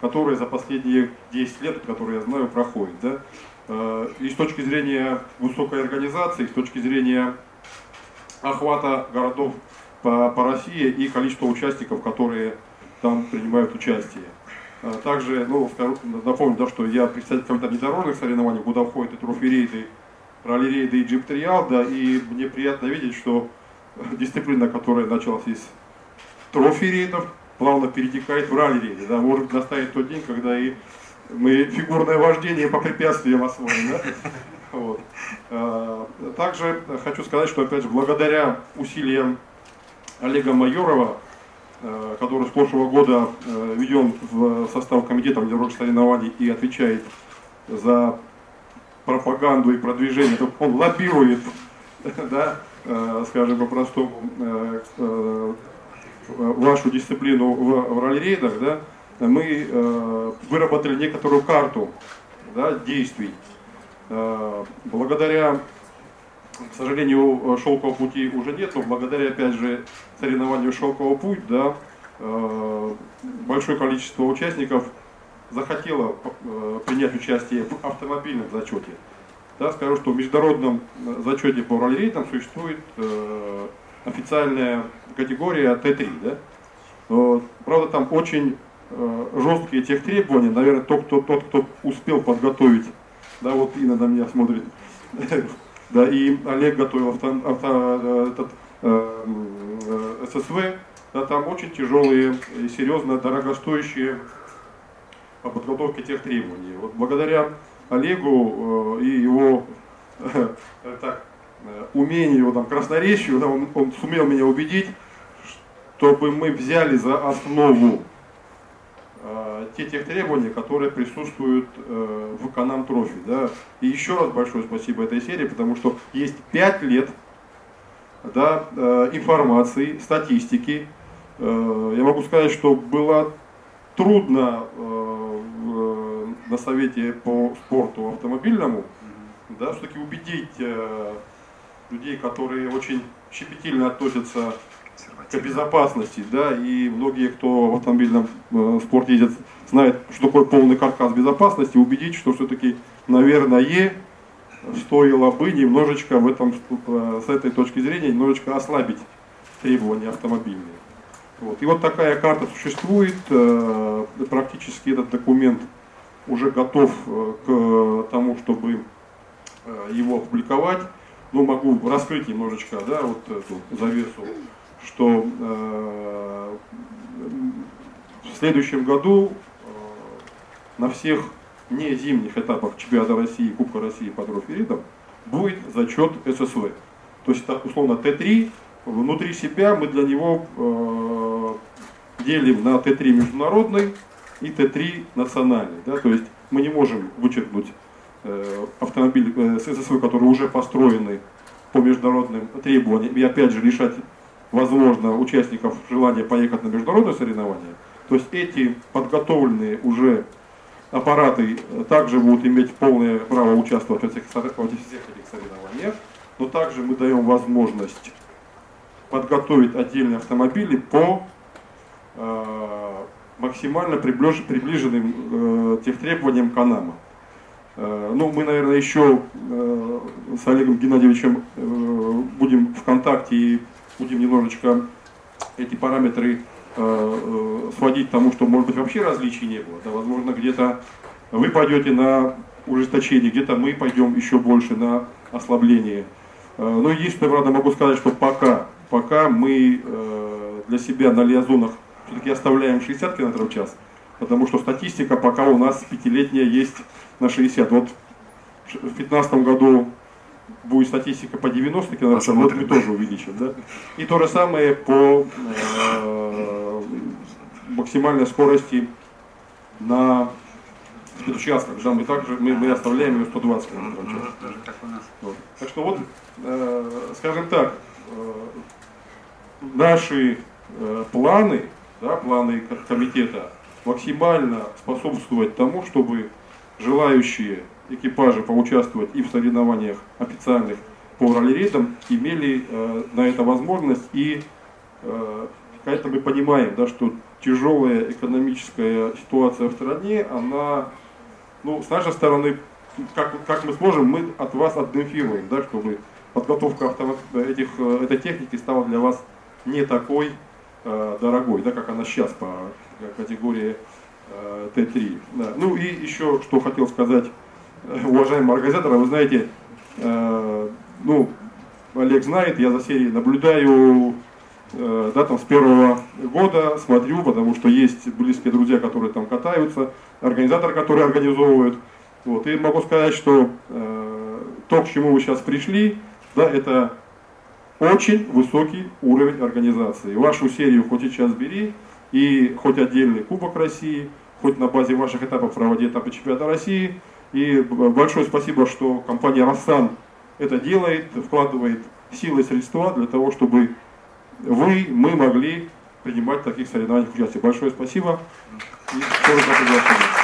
которые за последние 10 лет, которые я знаю, проходят. Да? Э, и с точки зрения высокой организации, с точки зрения охвата городов по, по России и количества участников, которые там принимают участие. Э, также, ну, напомню, да, что я представитель комитета внедорожных соревнований, куда входят и трофи-рейды, ралли-рейды и джип-триал, да, и мне приятно видеть, что дисциплина, которая началась из трофи-рейдов, плавно перетекает в ралли-рейды, да, может настанет тот день, когда и мы фигурное вождение по препятствиям освоим, да? Вот. Э, также хочу сказать, что опять же благодаря усилиям Олега Майорова, Э, который с прошлого года э, введен в состав комитета внедорожных соревнований и отвечает за пропаганду и продвижение, он лоббирует, да, э, скажем по-простому, вашу дисциплину в ралли-рейдах, да, мы выработали некоторую карту да, действий. Благодаря к сожалению, шелкового пути уже нет, но благодаря, опять же, соревнованию шелкового путь, да, э, большое количество участников захотело э, принять участие в автомобильном зачете. Да, скажу, что в международном э, зачете по ралли-рейтам существует официальная категория Т3. Да? Правда, там очень жесткие тех требования. Наверное, тот, кто, тот, кто успел подготовить, да, вот Инна на меня смотрит, (laughs) Да, и Олег готовил авто, авто, э, этот, э, э ССВ, да, там очень тяжелые и серьезно дорогостоящие по подготовке тех требований. Вот благодаря Олегу э, и его (laughs) э, так, э, умению, там, красноречию, да, он, он сумел меня убедить, чтобы мы взяли за основу Э, те тех требования, которые присутствуют э, в Канам Трофи. Да. И еще раз большое спасибо этой серии, потому что есть 5 лет да, э, информации, статистики. Я могу сказать, что было трудно на совете по спорту автомобильному да, все-таки убедить людей, которые очень щепетильно относятся к безопасности, да, и многие, кто в автомобильном э, спорте ездят, знают, что такое полный каркас безопасности, убедить, что все-таки, наверное, стоило бы немножечко в этом, э, с этой точки зрения, немножечко ослабить требования автомобильные. Вот. И вот такая карта существует, э, практически этот документ уже готов к тому, чтобы его опубликовать. Ну, могу раскрыть немножечко, да, вот эту завесу что э, в следующем году на всех не зимних этапах чемпионата России, Кубка России по троферидам будет зачет ССВ. То есть условно Т3, внутри себя мы для него э, делим на Т3 международный и Т3 национальный. Да? То есть мы не можем вычеркнуть э, автомобиль э, ССВ, которые уже построены по международным требованиям, и опять же лишать, возможно, участников желания поехать на международное соревнование. То есть эти подготовленные уже аппараты также будут иметь полное право участвовать в этих, в всех этих соревнованиях, но также мы даем возможность подготовить отдельные автомобили по э, максимально приближ, приближенным э, тех требованиям Канама. Э, ну, мы, наверное, еще э, с Олегом Геннадьевичем э, будем в контакте и будем немножечко эти параметры Э, э, сводить к тому, что может быть вообще различий не было. Да, возможно, где-то вы пойдете на ужесточение, где-то мы пойдем еще больше на ослабление. Э, но единственное, правда, могу сказать, что пока, пока мы для себя на лиазонах все-таки оставляем 60 км в час, потому что статистика пока у нас пятилетняя есть на 60. Вот в 2015 году будет статистика по 90 км, вот мы тоже увеличим. Да? И то же самое по э, максимальной скорости на спецучастках, когда мы также мы, мы оставляем ее 120 км в час. Вот. Так что вот, э, скажем так, э, наши э, планы, да, планы комитета максимально способствовать тому, чтобы желающие экипажи поучаствовать и в соревнованиях официальных по ралли-рейдам имели э, на это возможность. И э, это мы понимаем, да, что тяжелая экономическая ситуация в стране, она, ну, с нашей стороны, как, как мы сможем, мы от вас отдемпфируем, да, чтобы подготовка авто, этих, э, этой техники стала для вас не такой э, дорогой, да, как она сейчас по категории э, Т3. Да. Ну и еще, что хотел сказать уважаемые организаторы, вы знаете, э, ну, Олег знает, я за серией наблюдаю, э, да, там с первого года смотрю, потому что есть близкие друзья, которые там катаются, организаторы, которые организовывают. Вот, и могу сказать, что э, то, к чему вы сейчас пришли, да, это очень высокий уровень организации. Вашу серию хоть сейчас бери, и хоть отдельный Кубок России, хоть на базе ваших этапов проводи этапы чемпионата России – и большое спасибо, что компания Рассан это делает, вкладывает силы и средства для того, чтобы вы, мы могли принимать в таких соревнованиях участие. Большое спасибо. И я,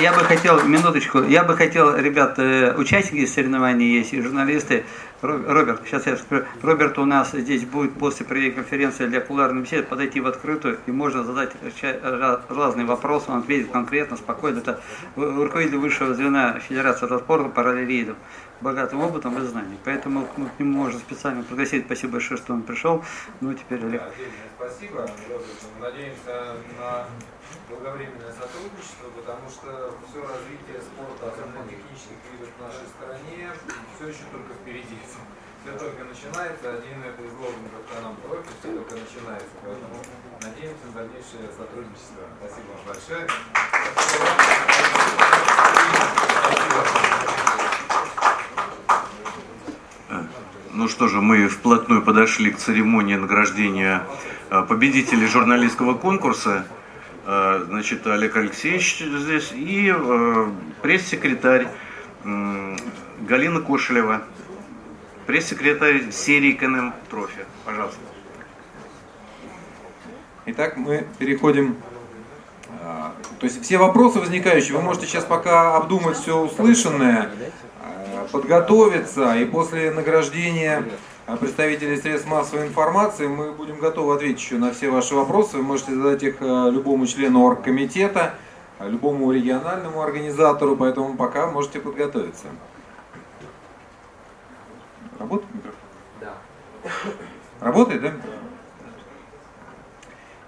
я бы хотел, минуточку, я бы хотел, ребят, э, участники соревнований есть, и журналисты, Роберт, сейчас я скажу, Роберт у нас здесь будет после конференции для кулуарной беседы подойти в открытую, и можно задать разные вопросы, он ответит конкретно, спокойно. Это руководитель высшего звена Федерации автоспорта параллелийдов, богатым опытом и знаниями. Поэтому мы к нему можем специально пригласить. Спасибо большое, что он пришел. Ну, теперь Олег. Спасибо, Надеемся на долговременное сотрудничество, потому что все развитие спорта, особенно технических видов в нашей стране, все еще только впереди. Все только начинается, один из лозунгов нам профиль, все только начинается. Поэтому надеемся на дальнейшее сотрудничество. Спасибо вам большое. Ну что же, мы вплотную подошли к церемонии награждения э, победителей журналистского конкурса. Э, значит, Олег Алексеевич здесь и э, пресс-секретарь Галина Кошелева, пресс-секретарь серии КНМ Трофи. Пожалуйста. Итак, мы переходим. Э, то есть все вопросы возникающие, вы можете сейчас пока обдумать все услышанное, подготовиться, и после награждения представителей средств массовой информации. Мы будем готовы ответить еще на все ваши вопросы. Вы можете задать их э, любому члену оргкомитета, любому региональному организатору, поэтому пока можете подготовиться. Работает микрофон? Да. Работает, да?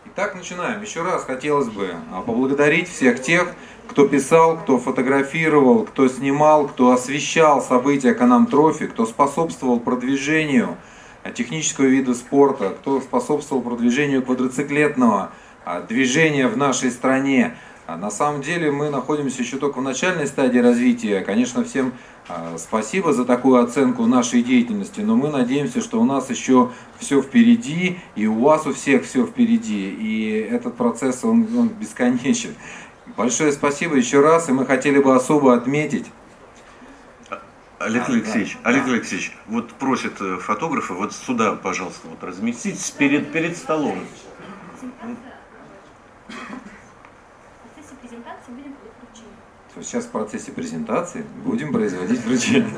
Итак, начинаем. Еще раз хотелось бы а, поблагодарить всех тех, кто писал, кто фотографировал, кто снимал, кто освещал события Канам Трофи, кто способствовал продвижению технического вида спорта, кто способствовал продвижению квадроциклетного а, движения в нашей стране. А на самом деле мы находимся еще только в начальной стадии развития. Конечно, всем а, спасибо за такую оценку нашей деятельности, но мы надеемся, что у нас еще все впереди, и у вас у всех все впереди, и этот процесс, он, он бесконечен. Большое спасибо еще раз, и мы хотели бы особо отметить Олег Алексеевич, да, Олег Алексеевич, вот просят э, фотографы вот сюда, пожалуйста, вот разместитесь перед, перед столом. Сейчас в процессе презентации будем производить вручение.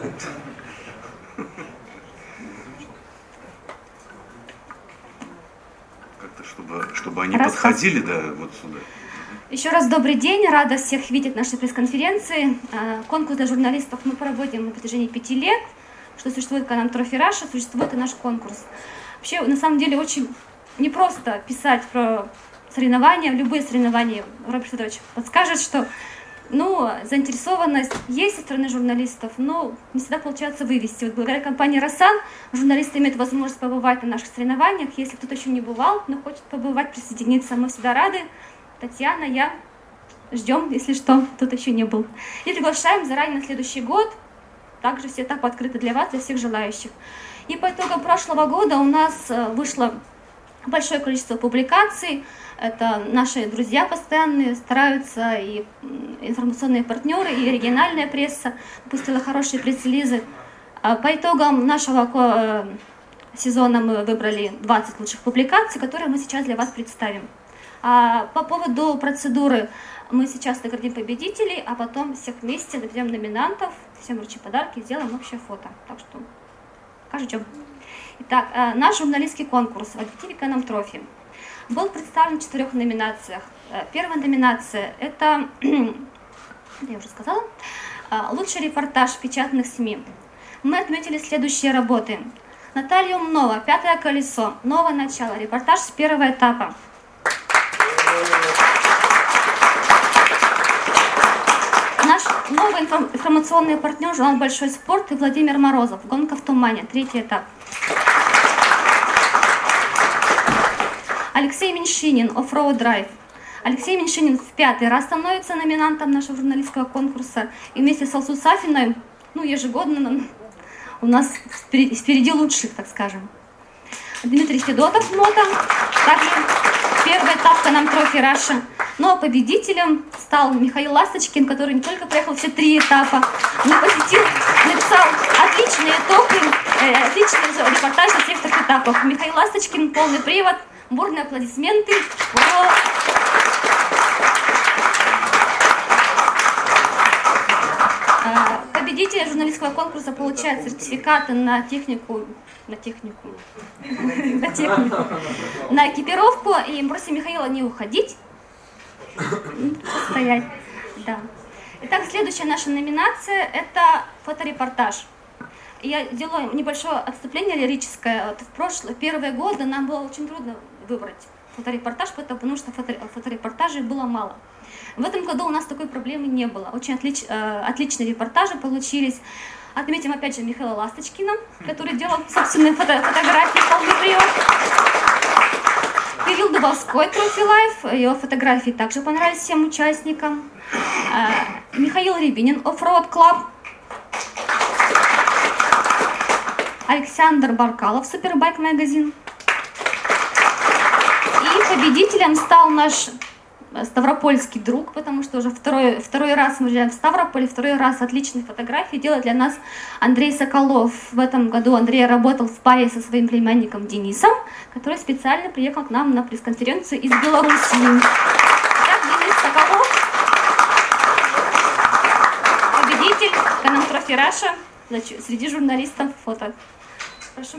Как-то, чтобы, чтобы они Раз подходили, да, вот сюда. Еще раз добрый день, рада всех видеть нашей пресс-конференции. А, конкурс для журналистов мы проводим на протяжении пяти лет. Что существует Can-Am Trophy Russia, существует и наш конкурс. Вообще, на самом деле, очень непросто писать про соревнования, любые соревнования. Роберт Федорович подскажет, что ну, заинтересованность есть со стороны журналистов, но не всегда получается вывести. Вот благодаря компании «Росан» журналисты имеют возможность побывать на наших соревнованиях. Если кто-то еще не бывал, но хочет побывать, присоединиться, мы всегда рады. Татьяна, я ждем, если что, кто-то еще не был. И приглашаем заранее на следующий год. Также все этапы открыты для вас, для всех желающих. И по итогам прошлого года у нас э, вышло большое количество публикаций. Это наши друзья постоянные, стараются, и информационные партнеры, и региональная пресса выпустила хорошие пресс-релизы. А по итогам нашего э, сезона мы выбрали 20 лучших публикаций, которые мы сейчас для вас представим. А по поводу процедуры мы сейчас наградим победителей, а потом всех вместе наберем номинантов, всем вручим подарки, сделаем общее фото. Так что ждем. Итак, э, наш журналистский конкурс в объективе Канам Трофи был представлен в четырех номинациях. Э, первая номинация – это, (clears throat) я уже сказала, э, лучший репортаж печатных СМИ. Мы отметили следующие работы. Наталья Умнова, «Пятое колесо», «Новое начало», репортаж с первого этапа. Наш новый информационный партнер журнал «Большой спорт» и Владимир Морозов. «Гонка в тумане», третий этап. Алексей Меньшинин, «Off-road Drive». Алексей Меньшинин в пятый раз становится номинантом нашего журналистского конкурса. И вместе с Алсу Сафиной, ну, ежегодно у нас впереди, впереди лучших, так скажем. Дмитрий Федотов, нота. Также первый этап Can-Am Trophy Russia. Но победителем стал Михаил Ласточкин, который не только проехал все три этапа, но посетил, написал отличные итоги, э, отличный репортаж на всех трех этапах. Михаил Ласточкин, полный привод, бурные аплодисменты. Ура! А, победитель журналистского конкурса получает сертификаты на технику на технику, на технику, на экипировку, и просим Михаила не уходить, стоять, да. Итак, следующая наша номинация – это фоторепортаж. Я делаю небольшое отступление лирическое. Вот в прошлые первые годы нам было очень трудно выбрать фоторепортаж, потому что фото, фоторепортажей было мало. В этом году у нас такой проблемы не было. Очень отлич, э, отличные репортажи получились. Отметим опять же Михаила Ласточкина, который делал собственные фото фотографии полный привод. Кирилл Дубовской, Trophy Life, его фотографии также понравились всем участникам. А, Михаил Рябинин, Offroad Club. Александр Баркалов, Superbike Magazine. И победителем стал наш ставропольский друг, потому что уже второй, второй раз мы живем в Ставрополе, второй раз отличные фотографии делает для нас Андрей Соколов. В этом году Андрей работал в паре со своим племянником Денисом, который специально приехал к нам на пресс-конференцию из Белоруссии. Итак, Денис Соколов, победитель Can-Am Trophy Russia среди журналистов фото. Прошу.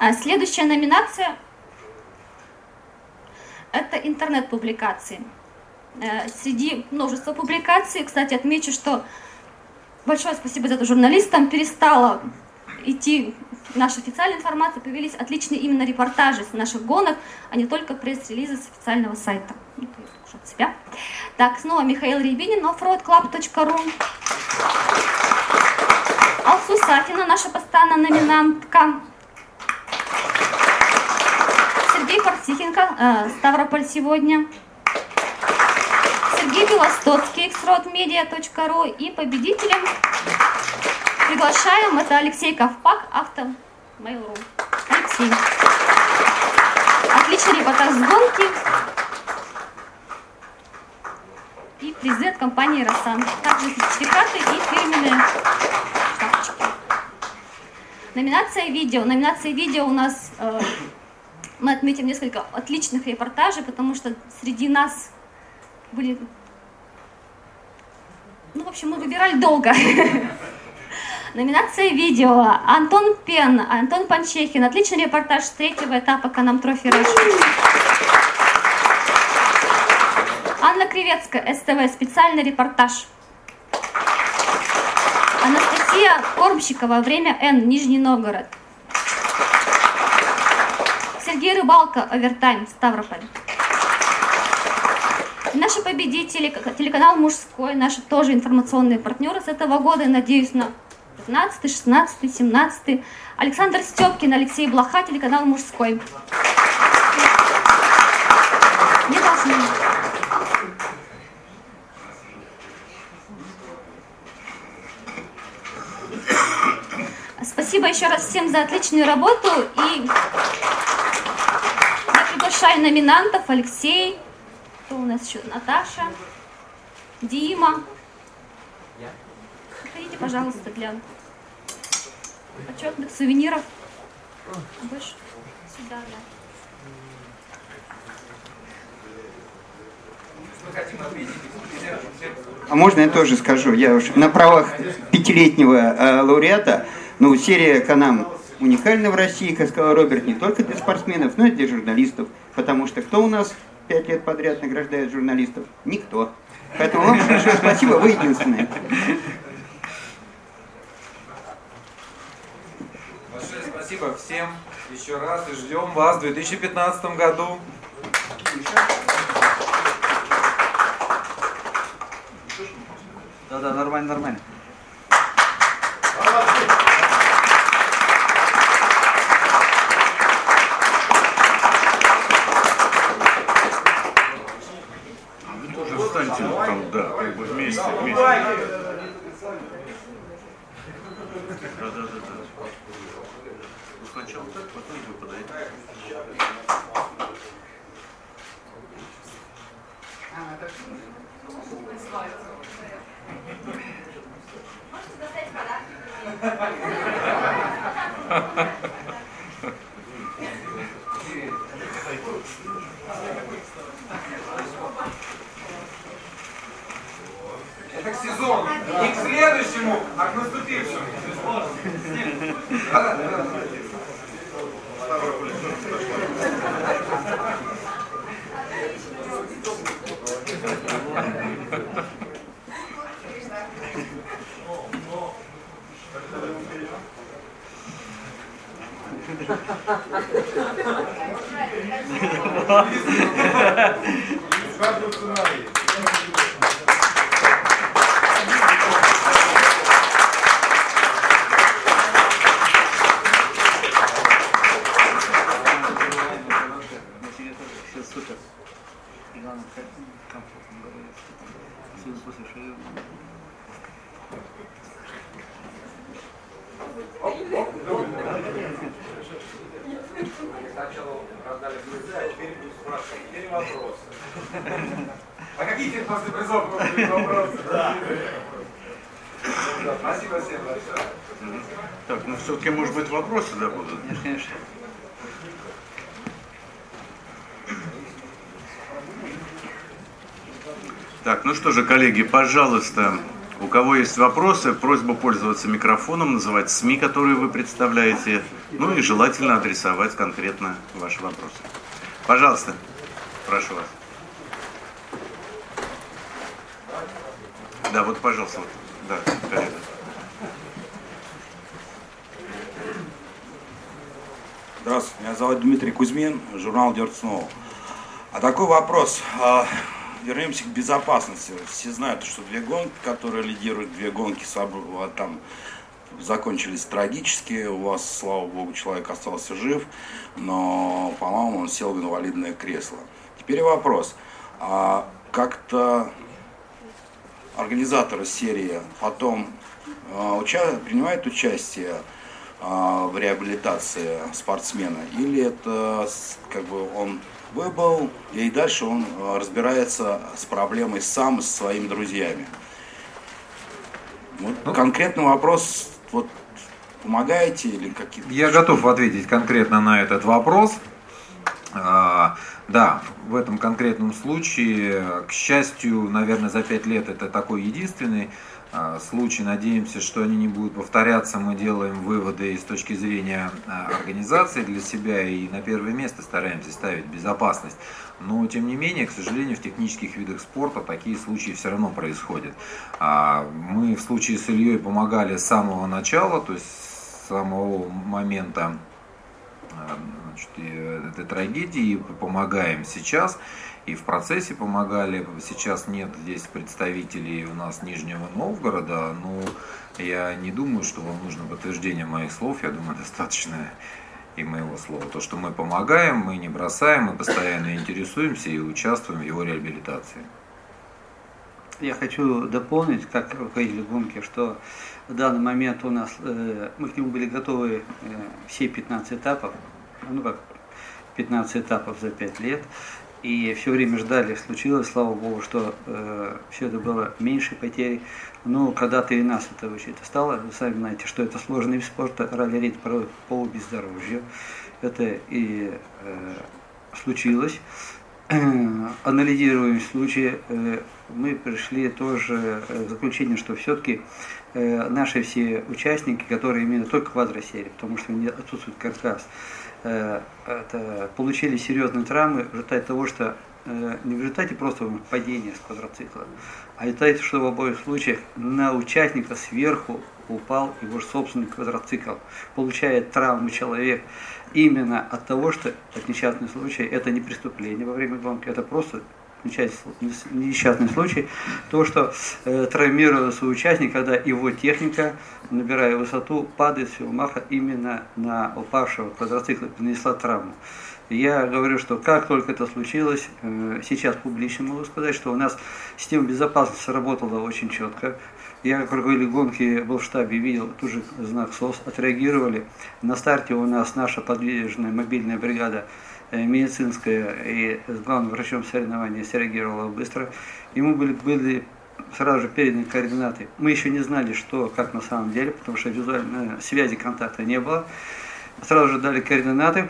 А следующая номинация это интернет-публикации. Э, среди множества публикаций, кстати, отмечу, что большое спасибо за это журналистам, перестала идти наша официальная информация, появились отличные именно репортажи с наших гонок, а не только пресс-релизы с официального сайта. Ну, от себя. Так, снова Михаил Рябинин, offroadclub.ru. Алсу Сафина, наша постоянная номинантка. Андрей Парсихенко, э, Ставрополь сегодня. Сергей Белостоцкий, xrodmedia.ru и победителем приглашаем, это Алексей Ковпак, авто Mail.ru. Алексей. Отличный репортаж с гонки. И призы от компании «Росан». Также сертификаты и фирменные шапочки. Номинация видео. Номинация видео у нас э, мы отметим несколько отличных репортажей, потому что среди нас были... Ну, в общем, мы выбирали долго. (laughs) Номинация видео. Антон Пен, Антон Панчехин. Отличный репортаж третьего этапа Can-Am Trophy Russia. Анна Кривецкая, СТВ. Специальный репортаж. Анастасия Кормщикова. Время Н. Нижний Новгород. Сергей Рыбалка. Овертайм. Ставрополь. Наши победители, телеканал «Мужской», наши тоже информационные партнеры с этого года, надеюсь, на 15, 16, 17. Александр Степкин, Алексей Блоха, телеканал «Мужской». Не должны. Спасибо еще раз всем за отличную работу. И я приглашаю номинантов Алексей, кто у нас еще? Наташа, Дима. Приходите, пожалуйста, для почетных сувениров. Больше сюда, да. А можно я тоже скажу? Я уж на правах пятилетнего э, лауреата, ну, серия Канам уникальна в России, как сказал Роберт, не только для спортсменов, но и для журналистов. Потому что кто у нас пять лет подряд награждает журналистов? Никто. Поэтому вам большое спасибо, вы единственные. Большое спасибо всем еще раз и ждем вас в 2015 году. Да-да, нормально, нормально. Что же, коллеги, пожалуйста, у кого есть вопросы, просьба пользоваться микрофоном, называть СМИ, которые вы представляете, ну и желательно адресовать конкретно ваши вопросы. Пожалуйста, прошу вас. Да, вот, пожалуйста, вот, да, коллега. Здравствуйте, меня зовут Дмитрий Кузьмин, журнал Snow. А такой вопрос. Вернемся к безопасности. Все знают, что две гонки, которые лидируют, две гонки, там закончились трагически. У вас, слава богу, человек остался жив, но, по-моему, он сел в инвалидное кресло. Теперь вопрос. А как-то организаторы серии потом а, уча- принимают участие а, в реабилитации спортсмена? Или это как бы он выбыл, и дальше он а, разбирается с проблемой сам со своими друзьями? Вот конкретный вопрос, вот помогаете или какие-то... Я готов ответить конкретно на этот вопрос. А, Да, в этом конкретном случае, к счастью, наверное, за пять лет это такой единственный а, случай. Надеемся, что они не будут повторяться. Мы делаем выводы с точки зрения а, организации для себя и на первое место стараемся ставить безопасность. Но, тем не менее, к сожалению, в технических видах спорта такие случаи все равно происходят. А, Мы в случае с Ильей помогали с самого начала, то есть с самого момента значит, этой трагедии, помогаем сейчас, и в процессе помогали. Сейчас нет здесь представителей у нас Нижнего Новгорода, но я не думаю, что вам нужно подтверждение моих слов, я думаю, достаточно и моего слова. То, что мы помогаем, мы не бросаем, мы постоянно интересуемся и участвуем в его реабилитации. Я хочу дополнить, как руководитель гонки, что в данный момент у нас, э, мы к нему были готовы э, все 15 этапов, ну как 15 этапов за 5 лет, и все время ждали, случилось, слава богу, что э, все это было меньше потерь. Но когда-то и нас это это стало, вы сами знаете, что это сложный вид спорта, ралли-рейд порой по бездорожью. Это и э, случилось. (clears throat) Анализируем случаи, э, мы пришли тоже э, к заключению, что все-таки э, наши все участники, которые именно только квадросерии, потому что не отсутствует каркас, это, получили серьезные травмы в результате того, что э, не в результате просто падения с квадроцикла, а в результате, что в обоих случаях на участника сверху упал его собственный квадроцикл, получает травму человек именно от того, что этот несчастный случай, это не преступление во время гонки, это просто несчастный случай, то, что э, травмировался участник, когда его техника, набирая высоту, падает с его маха именно на упавшего квадроцикла, нанесла травму. Я говорю, что как только это случилось, э, сейчас публично могу сказать, что у нас система безопасности работала очень четко. Я, как руководитель гонки, был в штабе, видел тут же знак СОС, отреагировали. На старте у нас наша подвижная мобильная бригада э, медицинская и с главным врачом соревнования среагировала быстро. Ему были, были сразу же переданы координаты. Мы еще не знали, что, как на самом деле, потому что визуальной связи, контакта не было. Сразу же дали координаты.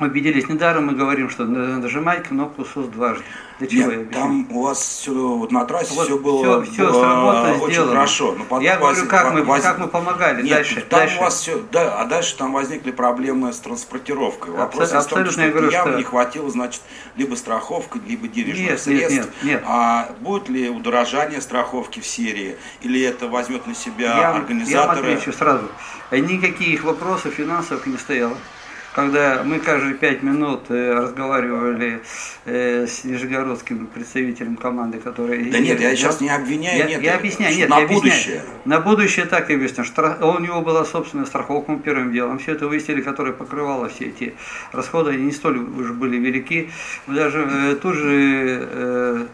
Убедились, недаром мы говорим, что надо нажимать кнопку СОС дважды. Для чего я Нет, объясню? там у вас все вот на трассе Вот все было, всё- всё было сработано, очень сделано. хорошо. Но потом Я говорю, как мы- воз- как мы помогали Нет, дальше, Там дальше. у вас все, да, а дальше там возникли проблемы с транспортировкой. Вопрос Абсо- в том, абсолютно что я говорю, явно что- не хватило, значит, либо страховки, либо денежных Нет, нет, средств. нет, нет. А будет ли удорожание страховки в серии, или это возьмет на себя я, я вам организаторы? отвечу сразу. Никаких вопросов финансовых не стояло. Когда мы каждые пять минут э, разговаривали э, с нижегородским представителем команды, который... Да нет, я сейчас не обвиняю, я, нет, я я- объясняю, нет, на я объясняю. будущее. На будущее так и объясню. Штра- У него была собственная страховка мы первым делом. Все это выяснили, которая покрывала все эти расходы. Они не столь уже были велики. Даже э, тут же э,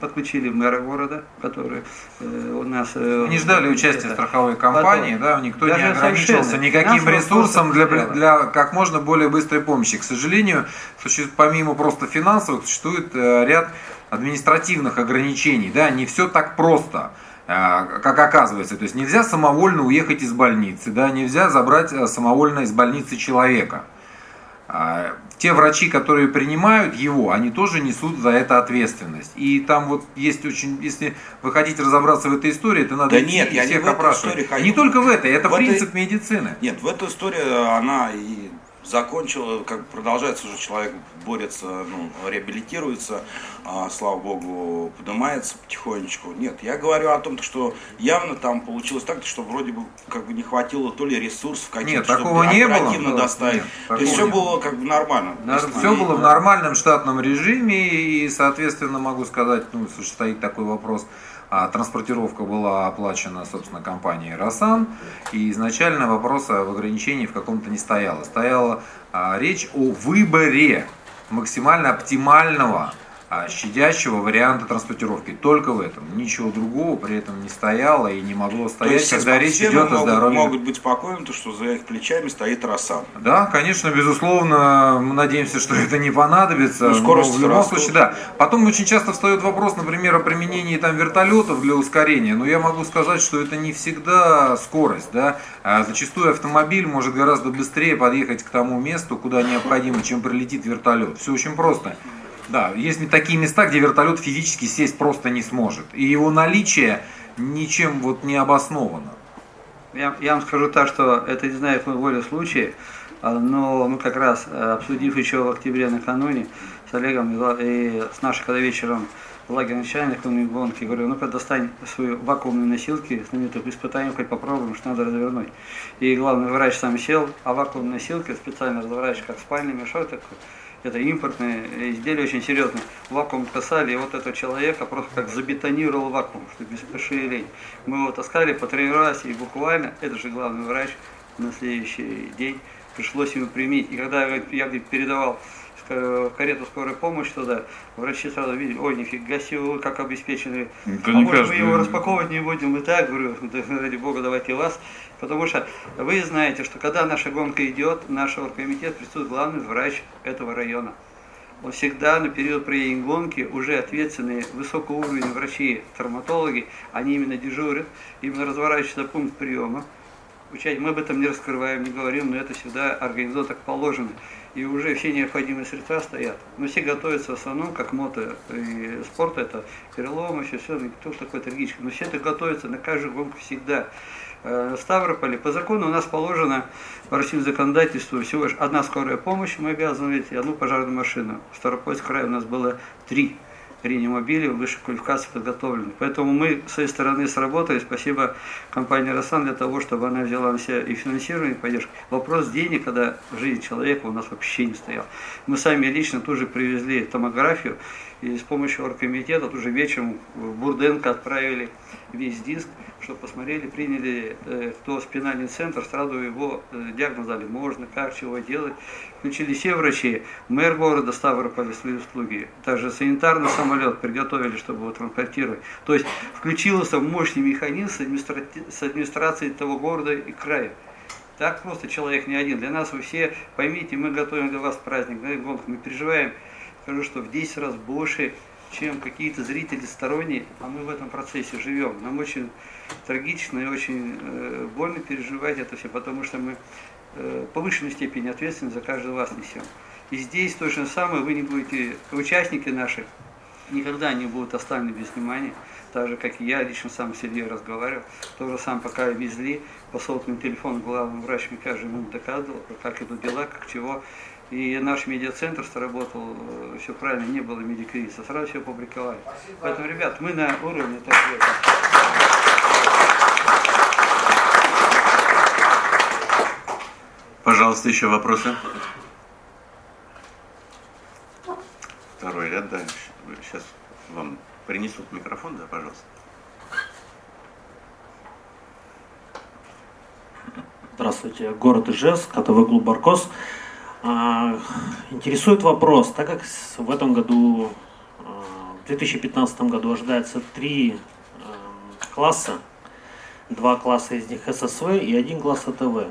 подключили мэра города, который э, у нас... э, Не ждали участия это, страховой компании, потом. да, никто не ограничился никаким ресурсом для, просто для как можно более быстрой помощи. К сожалению, существует, помимо просто финансовых, существует э, ряд административных ограничений. Да, не все так просто э, как оказывается. То есть нельзя самовольно уехать из больницы, да, нельзя забрать э, самовольно из больницы человека. Те врачи, которые принимают его, они тоже несут за это ответственность. И там вот есть очень, если вы хотите разобраться в этой истории, то надо Да идти нет, и я не всех этой опрашивать. Не только в этой, это В этой- принцип медицины. Нет, в эту историю она и закончила, как продолжается уже, человек борется, ну, реабилитируется, а, слава богу, поднимается потихонечку. Нет, я говорю о том, что явно там получилось так, что вроде бы как бы не хватило то ли ресурсов каких-то, Нет, чтобы такого не было. оперативно Да, доставить. нет, То есть все не было. было как бы нормально. Все было в нормальном штатном режиме, и, соответственно, могу сказать, ну, стоит такой вопрос, а транспортировка была оплачена, собственно, компанией «Росан», и изначально вопроса в ограничении в каком-то не стояло. Стояла а, речь о выборе максимально оптимального щадящего варианта транспортировки. Только в этом. Ничего другого при этом не стояло и не могло стоять, То есть когда речь идет могут, о здоровье. могут быть спокойны, то, что за их плечами стоит Росан. Да, конечно, безусловно, мы надеемся, что это не понадобится. Ну, скорость но в любом растут. случае, да. Потом очень часто встает вопрос, например, о применении там вертолетов для ускорения. Но я могу сказать, что это не всегда скорость, да. А зачастую автомобиль может гораздо быстрее подъехать к тому месту, куда необходимо, чем прилетит вертолет. Все очень просто. Да, есть такие места, где вертолет физически сесть просто не сможет. И его наличие ничем вот не обосновано. Я, я вам скажу так, что это не знаю, какой воле случая, а, но мы как раз, э, обсудив еще в октябре накануне с Олегом и с нашей когда вечером в лагере начальником и гонки, говорю, ну-ка достань свою вакуумные носилки, знаменитых испытаем, хоть попробуем, что надо развернуть. И главный врач сам сел, а вакуумные носилки специально разворачиваешь, как спальный мешок такой, это импортные изделия очень серьезные. Вакуум касали, и вот этого человека просто как забетонировал вакуум, что без пыши и лень. Мы его таскали, потренировались, и буквально, это же главный врач, на следующий день пришлось ему применить. И когда я передавал в карету скорой помощи туда, врачи сразу видели, ой, нифига себе, вы как обеспечены. Это а может, мы каждый- его распаковывать не будем и так, говорю, «Да, ради бога, давайте вас. Потому что вы знаете, что когда наша гонка идет, наш оргкомитет присутствует главный врач этого района. Он всегда на период проведения гонки уже ответственные высокого уровня врачи, травматологи, они именно дежурят, именно разворачивается пункт приема. Учать мы об этом не раскрываем, не говорим, но это всегда организовано так положено. И уже все необходимые средства стоят. Но все готовятся в основном, как мото и спорт, это переломы, все, все, никто такой трагический. Но все это готовится на каждую гонку всегда. Э, В Ставрополе по закону у нас положено по российскому законодательству всего лишь одна скорая помощь, мы обязаны иметь, и одну пожарную машину. В Ставропольском крае у нас было три реанимобиля высшей квалификации подготовлены. Поэтому мы с своей стороны сработали. Спасибо компании «Росан» для того, чтобы она взяла на себя и финансирование, и поддержку. Вопрос денег, когда жизнь человека у нас вообще не стоял. Мы сами лично тоже привезли томографию, и с помощью оргкомитета тоже вечером в Бурденко отправили весь диск, чтобы посмотрели, приняли, э, кто спинальный центр, сразу его э, диагноз дали, можно, как, чего делать. Включили все врачи, мэр города Ставрополя свои услуги, также санитарный самолет приготовили, чтобы его транспортировать. То есть включился мощный механизм с, администрати- с администрацией того города и края. Так просто человек не один. Для нас вы все, поймите, мы готовим для вас праздник, мы переживаем, скажу, что в 10 раз больше, чем какие-то зрители сторонние, а мы в этом процессе живем. Нам очень трагично и очень э, больно переживать это все, потому что мы повышенной степени ответственность за каждого вас несем. И здесь то же самое, вы не будете, участники наши никогда не будут оставлены без внимания, так же, как и я лично сам с Ильей разговаривал, тоже сам пока везли, по сотовому телефону главный врач мне каждый минут доказывал, как идут дела, как чего. И наш медиацентр сработал, все правильно, не было медикризиса, сразу все опубликовали. Поэтому, ребят, мы на уровне так Пожалуйста, еще вопросы? Второй ряд, да. Сейчас вам принесут микрофон, да, пожалуйста. Здравствуйте, город Ижевск, КТВ клуб Баркос. А, Интересует вопрос, так как в этом году, а, в 2015 году ожидается три а, класса, два класса из них ССВ и один класс АТВ,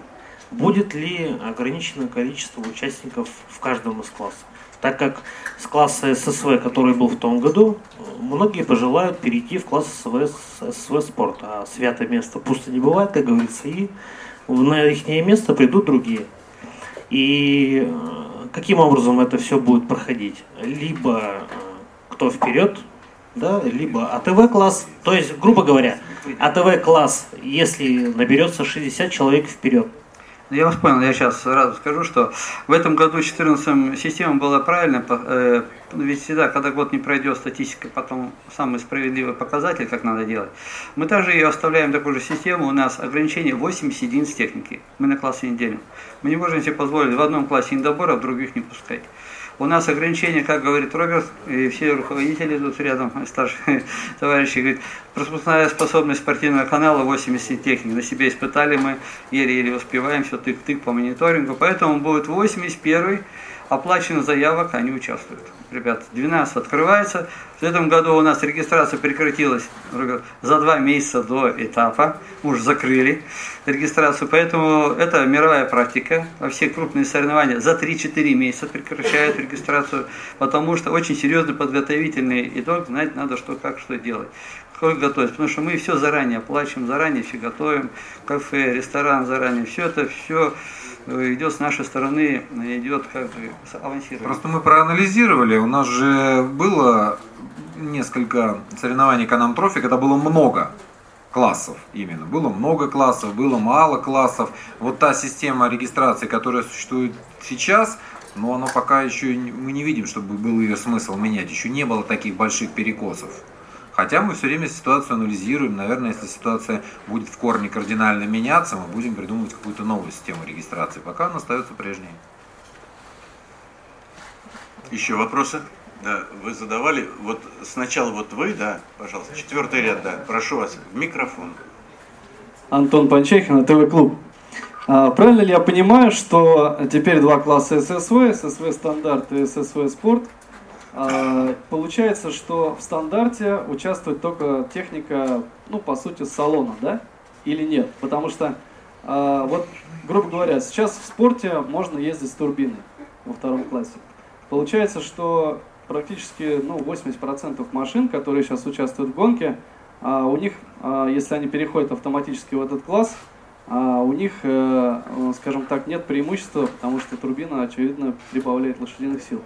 будет ли ограниченное количество участников в каждом из классов? Так как с класса ССВ, который был в том году, многие пожелают перейти в класс ССВ, с- ССВ спорт, а святое место пусто не бывает, как говорится, и на их место придут другие. И э, каким образом это все будет проходить? Либо э, кто вперед, да, либо АТВ класс, то есть, грубо говоря, АТВ класс, если наберется 60 человек вперед, Я вас понял, я сейчас сразу скажу, что в этом году 14 система была правильная, по- э, ведь всегда, когда год не пройдет, статистика потом самый справедливый показатель, как надо делать. Мы также ее оставляем такую же систему, у нас ограничение 80 единиц техники, мы на классе делим. Мы не можем себе позволить в одном классе недобор, а в других не пускать. У нас ограничения, как говорит Роберт, и все руководители идут рядом, старшие (laughs) товарищи, говорит, пропускная способность спортивного канала 80 техник. На себе испытали мы, еле-еле успеваем, все тык-тык по мониторингу. Поэтому будет 81 оплачено заявок, они участвуют. Ребят, 12 открывается. В этом году у нас регистрация прекратилась за два месяца до этапа. Уже закрыли регистрацию. Поэтому это мировая практика. Во все крупные соревнования за 3-4 месяца прекращают регистрацию. Потому что очень серьезный подготовительный итог. Знать надо, что как, что делать как готовить, потому что мы все заранее оплачиваем, заранее все готовим, кафе, ресторан заранее, все это все идет с нашей стороны, идет как бы авансирование. Просто мы проанализировали, у нас же было несколько соревнований Канам Трофи, когда было много классов именно. Было много классов, было мало классов. Вот та система регистрации, которая существует сейчас, но она пока еще мы не видим, чтобы был ее смысл менять. Еще не было таких больших перекосов. Хотя мы все время ситуацию анализируем. Наверное, если ситуация будет в корне кардинально меняться, мы будем придумывать какую-то новую систему регистрации. Пока она остается прежней. Еще вопросы? Да, вы задавали, вот сначала вот вы, да, пожалуйста, четвертый ряд, да, прошу вас, микрофон. Антон Панчехин, ТВ-клуб. А, правильно ли я понимаю, что теперь два класса ССВ, ССВ стандарт и ССВ спорт – получается, что в стандарте участвует только техника, ну, по сути, салона, да? Или нет? Потому что, а, вот, грубо говоря, сейчас в спорте можно ездить с турбиной во втором классе. Получается, что практически ну, 80% машин, которые сейчас участвуют в гонке, а, у них, если они переходят автоматически в этот класс, у них, э, скажем так, нет преимущества, потому что турбина, очевидно, прибавляет лошадиных сил.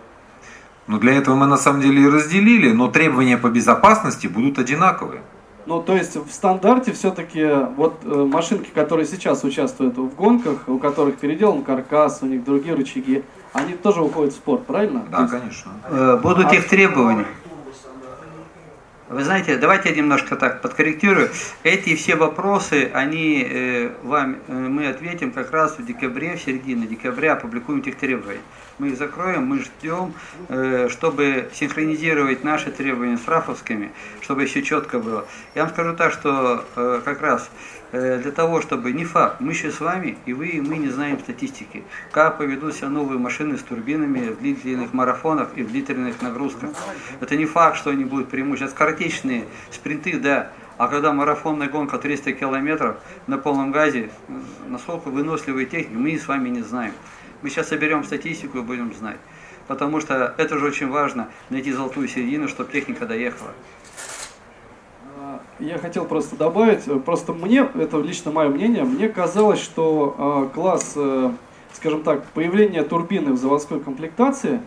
Но для этого мы на самом деле и разделили, но требования по безопасности будут одинаковые. Ну, то есть в стандарте все-таки вот э, машинки, которые сейчас участвуют в гонках, у которых переделан каркас, у них другие рычаги, они тоже уходят в спорт, правильно? Да, есть, конечно. Э, будут а... их требования. Вы знаете, давайте я немножко так подкорректирую. Эти все вопросы, они э, вам, э, мы ответим как раз в декабре, в середине декабря опубликуем этих требований мы их закроем, мы ждем, э, чтобы синхронизировать наши требования с рафовскими, чтобы еще четко было. Я вам скажу так, что э, как раз э, для того, чтобы не факт, мы еще с вами, и вы, и мы не знаем статистики, как поведут себя новые машины с турбинами в длительных марафонах и в длительных нагрузках. Это не факт, что они будут преимущественно. Скоротечные спринты, да, а когда марафонная гонка 300 километров на полном газе, насколько выносливые техники, мы с вами не знаем. Мы сейчас соберем статистику и будем знать. Потому что это же очень важно, найти золотую середину, чтобы техника доехала. А, я хотел просто добавить, э, просто мне, это лично мое мнение, мне казалось, что э, класс, э, скажем так, появления турбины в заводской комплектации,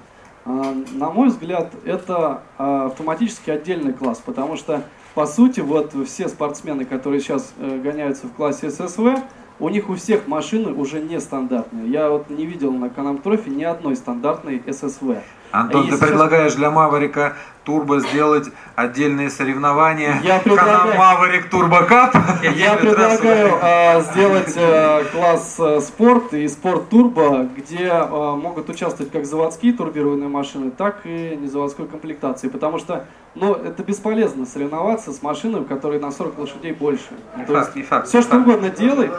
на мой взгляд, это автоматически отдельный класс, потому что, по сути, вот все спортсмены, которые сейчас гоняются в классе ССВ, у них у всех машины уже нестандартные. Я вот не видел на Канам-Трофе ни одной стандартной ССВ. Антон, ты предлагаешь для Маварика Турбо сделать отдельные соревнования? Я предлагаю... Маварик Турбо Кап? Я предлагаю э, сделать э, класс э, спорт и спорт турбо, где э, могут участвовать как заводские турбированные машины, так и незаводской комплектации. Потому что ну, это бесполезно соревноваться с машиной, у которой на 40 лошадей больше. Не То факт, есть, не факт. Все, не что факт. угодно делай,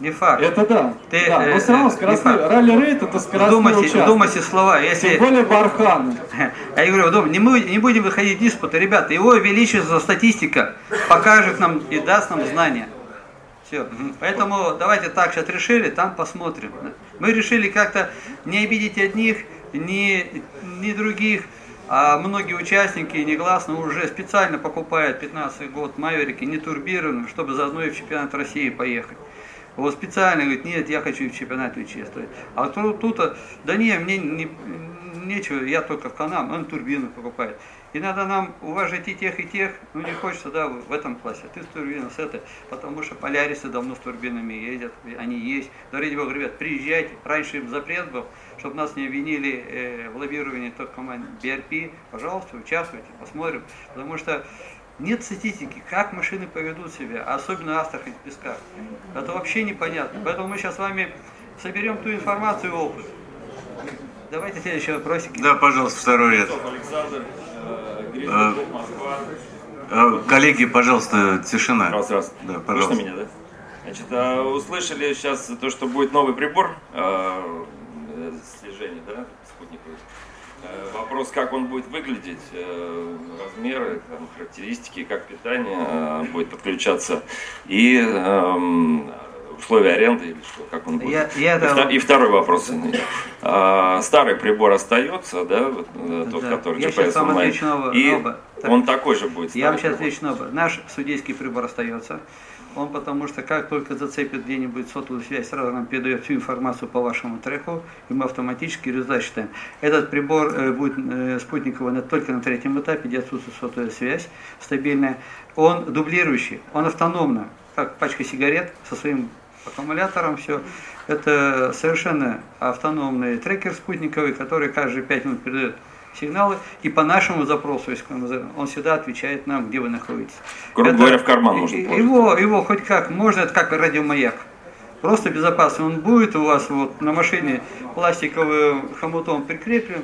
не факт. Это да. Ты, да, но все равно скоростной. Ралли-рейд это скоростной вдумайте, участок. Вдумайте слова. Если... Тем более Бархан. (laughs) Я говорю, вдум, не, мы, не будем выходить в диспуты. Ребята, его величество статистика покажет нам и даст нам знания. Все. Поэтому давайте так сейчас решили, там посмотрим. Мы решили как-то не обидеть одних, ни, ни других. А многие участники негласно уже специально покупают 15 год Маверики не турбированных, чтобы заодно и в чемпионат России поехать. Вот специально говорит, нет, я хочу в чемпионате участвовать. А тут, тут да не, мне не, нечего, я только в Канам, он турбину покупает. И надо нам уважать и тех, и тех, ну не хочется, да, в этом классе, ты с турбиной, с этой, потому что полярисы давно с турбинами ездят, они есть. Да ради бога, ребят, приезжайте, раньше им запрет был, чтобы нас не обвинили э, в лоббировании только команд BRP, пожалуйста, участвуйте, посмотрим, потому что нет статистики, как машины поведут себя, особенно Астрахань в песках. Это вообще непонятно. Поэтому мы сейчас с вами соберем ту информацию и опыт. Давайте следующий вопросик. Да, пожалуйста, второй ряд. Александр, э, А, а, Коллеги, пожалуйста, тишина. Раз, раз. Да, пожалуйста. Слышно меня, да? Значит, услышали сейчас то, что будет новый прибор э, слежения, да, спутниковый. Э, Вопрос, как он будет выглядеть, э, размеры, там, характеристики, как питание э, будет подключаться и эм, условия аренды или что, как он будет. Я- я и, это- вта- и второй вопрос. А, Старый прибор остается, да, вот, тот, Да. который Я GPS онлайн, и оба. Так. он такой же будет. Я вам сейчас прибор. отвечу на оба. Наш судейский прибор остается. Он потому что как только зацепит где-нибудь сотовую связь, сразу нам передает всю информацию по вашему треку, и мы автоматически результат считаем. Этот прибор э, будет э, спутниковый только на третьем этапе, где отсутствует сотовая связь стабильная. Он дублирующий, он автономно, как пачка сигарет со своим аккумулятором, все. Это совершенно автономный трекер спутниковый, который каждые 5 минут передает сигналы, и по нашему запросу, если назовем, он всегда отвечает нам, где вы находитесь. Грубо Это- говоря, в карман можно положить. Его, его хоть как, можно, это как радиомаяк. Просто безопасно. Он будет у вас вот на машине пластиковым хомутом прикреплен,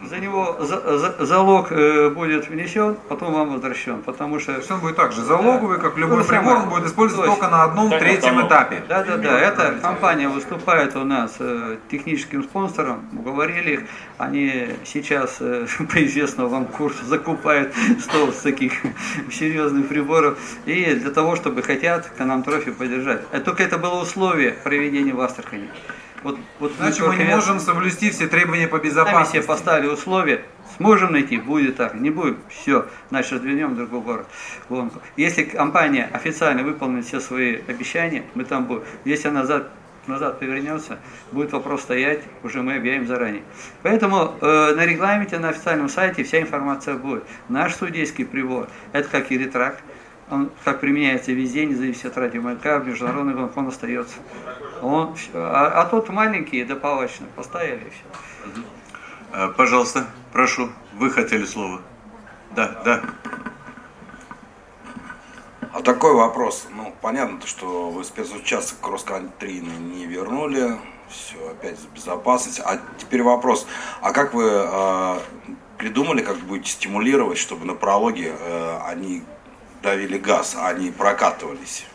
за него за- за- залог э, будет внесен, потом вам возвращен, потому что... он будет так же залоговый, как любой То прибор, самое. он будет использоваться Точно. только на одном Так, третьем этапе. Да, да, да. Эта компания выступает у нас э, техническим спонсором. Уговорили их. Они сейчас э, (laughs) по известному вам курсу закупают (laughs) 100 таких (laughs) серьезных приборов. И для того, чтобы хотят Канам Трофи поддержать. А только это было условие проведения в Астрахани. Вот, вот Иначе мы не можем соблюсти все требования по Сами себе безопасности. поставили условия. Сможем найти, будет так. Не будет, все, значит, раздвинем в другой город гонку. Если компания официально выполнит все свои обещания, мы там будем. Если она назад, назад повернется, будет вопрос стоять, уже мы объявим заранее. Поэтому э, на регламенте, на официальном сайте вся информация будет. Наш судейский прибор, это как и ретракт, он как применяется везде, не зависит от радиомаяка, в международных гонках он остается. Он, а, а тот маленький, добавочно, поставили и все. А, Пожалуйста, прошу, вы хотели слово. Да, да. А такой вопрос. Ну, понятно, что вы спецучасток кросс-кантри не вернули. Все, опять безопасность. А теперь вопрос. А как вы э, придумали, как будете стимулировать, чтобы на прологе э, они давили газ, а они прокатывались?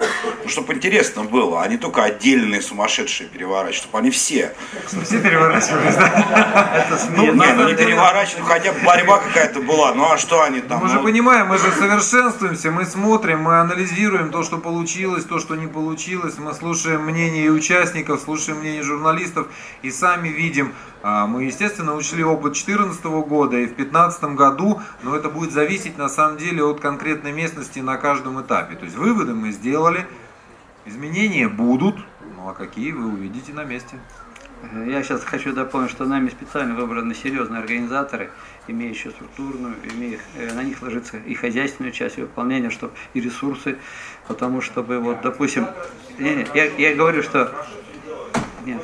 Ну, чтобы интересно было, а не только отдельные сумасшедшие переворачивают, чтобы они все. Все переворачивались, да? (laughs) Ну, нет, ну не переворачивают, хотя бы борьба какая-то была. Ну а что они там? Мы же Ну, понимаем, мы же совершенствуемся, мы смотрим, мы анализируем то, что получилось, то, что не получилось, мы слушаем мнение участников, слушаем мнение журналистов и сами видим. А, Мы, естественно, учли опыт 2014 года и в 2015 году, но это будет зависеть на самом деле от конкретной местности на каждом этапе. То есть выводы мы сделали, изменения будут, ну а какие вы увидите на месте. Я сейчас хочу дополнить, что нами специально выбраны серьезные организаторы, имеющие структурную, имея, э, на них ложится и хозяйственная часть выполнения, чтобы и ресурсы, потому чтобы вот, допустим, не, не, я, я говорю, что нет.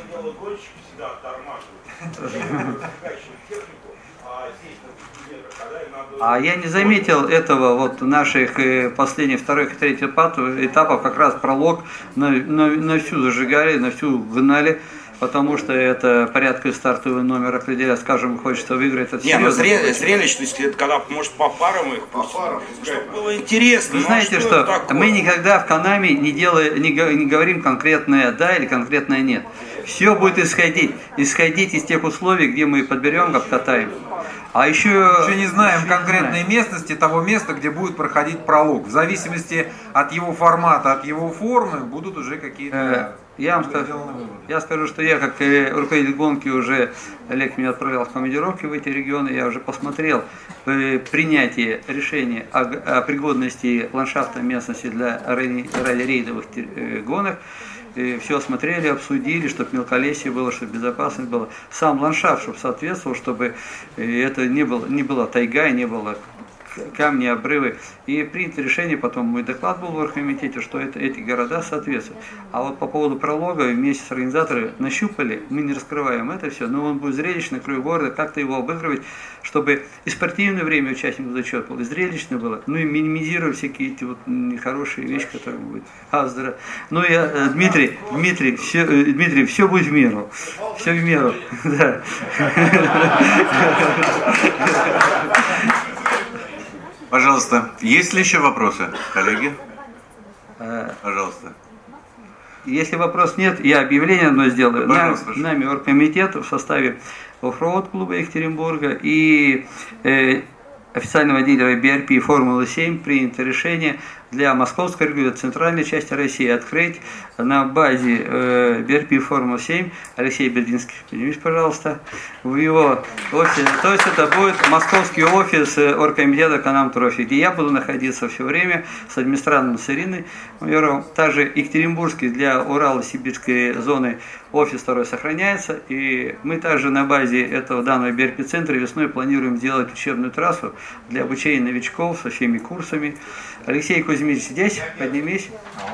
А я не заметил этого вот наших э, последних вторых и третьих этапов, как раз пролог на, на, на всю зажигали, на всю гнали, потому что это порядка стартовый номер определяет, скажем, хочется выиграть, это Не, ну зре- зрелищность, это когда, может, по парам их по парам, чтобы было интересно. Вы Ну, а знаете, что что, такое? мы никогда в Канаме не, делаем, не, не говорим конкретное да или конкретное нет. Все будет исходить, исходить из тех условий, где мы подберем, обкатаем. А еще... Еще не знаем конкретной местности того места, где будет проходить пролог. В зависимости от его формата, от его формы будут уже какие-то Э, Я вам скажу, я скажу, что я как э, руководитель гонки уже, Олег меня отправлял в командировки в эти регионы, я уже посмотрел э, принятие решения о, о пригодности ландшафта местности для ралли- ралли-рейдовых гонок. Все осмотрели, обсудили, чтобы мелколесье было, чтобы безопасность была. Сам ландшафт, чтобы соответствовал, чтобы э, это не было, не была тайга и не было камни, обрывы. И принято решение, потом мой доклад был в оргкомитете, что это, эти города соответствуют. А вот по поводу пролога вместе с организаторами нащупали, мы не раскрываем это все, но он будет зрелищно на краю города, как-то его обыгрывать, чтобы и спортивное время участников зачет было, и зрелищно было, ну и минимизировать всякие эти вот нехорошие вещи, которые будут. А, здорово. Ну я, э, Дмитрий, Дмитрий, все, э, Дмитрий, все будет в меру. Все в меру. (laughs) Да. (laughs) Пожалуйста, есть ли еще вопросы, коллеги? Э, Пожалуйста. Если вопрос нет, я объявление одно сделаю. Пожалуйста, Нам, нами оргкомитет в составе Off-road клуба Екатеринбурга и э, официального дилера BRP Формулы-7 принято решение для московской регулярной центральной части России открыть на базе э, BRP Формула-7 Алексей Бердинский, поднимись, пожалуйста, в его офисе. То есть это будет московский офис э, оргкомитета Can-Am Trophy, где я буду находиться все время с администратором с Ириной Майоровой. Также Екатеринбургский для Урала-Сибирской зоны офис второй сохраняется. И мы также на базе этого данного BRP-центра весной планируем сделать учебную трассу для обучения новичков со всеми курсами. Алексей Кузьмич здесь, поднимись.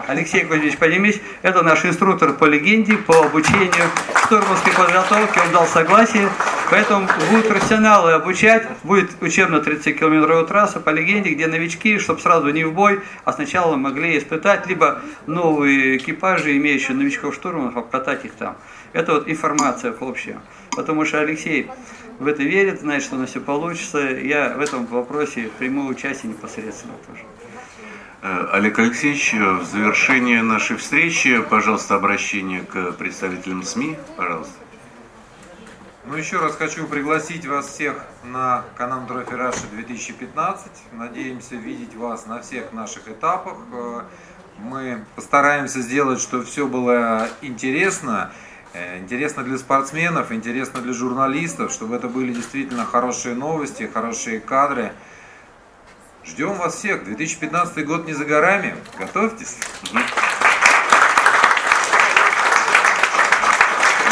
Алексей Кузьмич, поднимись. Это наш инструктор по легенде, по обучению штурмовской подготовки. Он дал согласие. Поэтому будут профессионалы обучать. Будет учебно 30-километровая трасса по легенде, где новички, чтобы сразу не в бой, а сначала могли испытать, либо новые экипажи, имеющие новичков штурманов, обкатать их там. Это вот информация общая. Потому что Алексей в это верит, знает, что у нас все получится. Я в этом вопросе приму участие непосредственно тоже. Э, Олег Алексеевич, э, в завершение нашей встречи, пожалуйста, обращение к представителям СМИ, пожалуйста. Ну, еще раз хочу пригласить вас всех на Can-Am Trophy Russia 2015. Надеемся видеть вас на всех наших этапах. Э, Мы постараемся сделать, чтобы все было интересно. Интересно для спортсменов, интересно для журналистов, чтобы это были действительно хорошие новости, хорошие кадры. Ждем вас всех. 2015 год не за горами. Готовьтесь.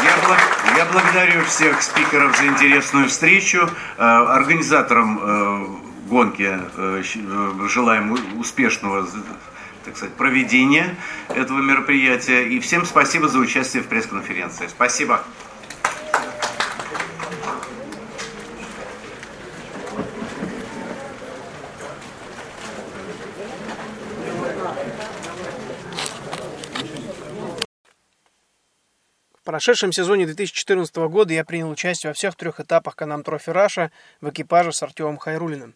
Я, благ- я благодарю всех спикеров за интересную встречу. Э, Организаторам э, гонки э, желаем успешного так сказать, проведения этого мероприятия. И всем спасибо за участие в пресс-конференции. Спасибо. В прошедшем сезоне 2014 года я принял участие во всех трех этапах Can-Am Trophy Russia в экипаже с Артемом Хайрулиным.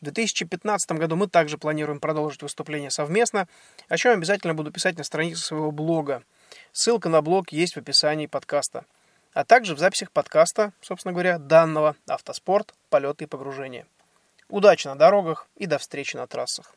В 2015 году мы также планируем продолжить выступление совместно, о чем обязательно буду писать на странице своего блога. Ссылка на блог есть в описании подкаста. А также в записях подкаста, собственно говоря, данного «Автоспорт. Полеты и погружения». Удачи на дорогах и до встречи на трассах.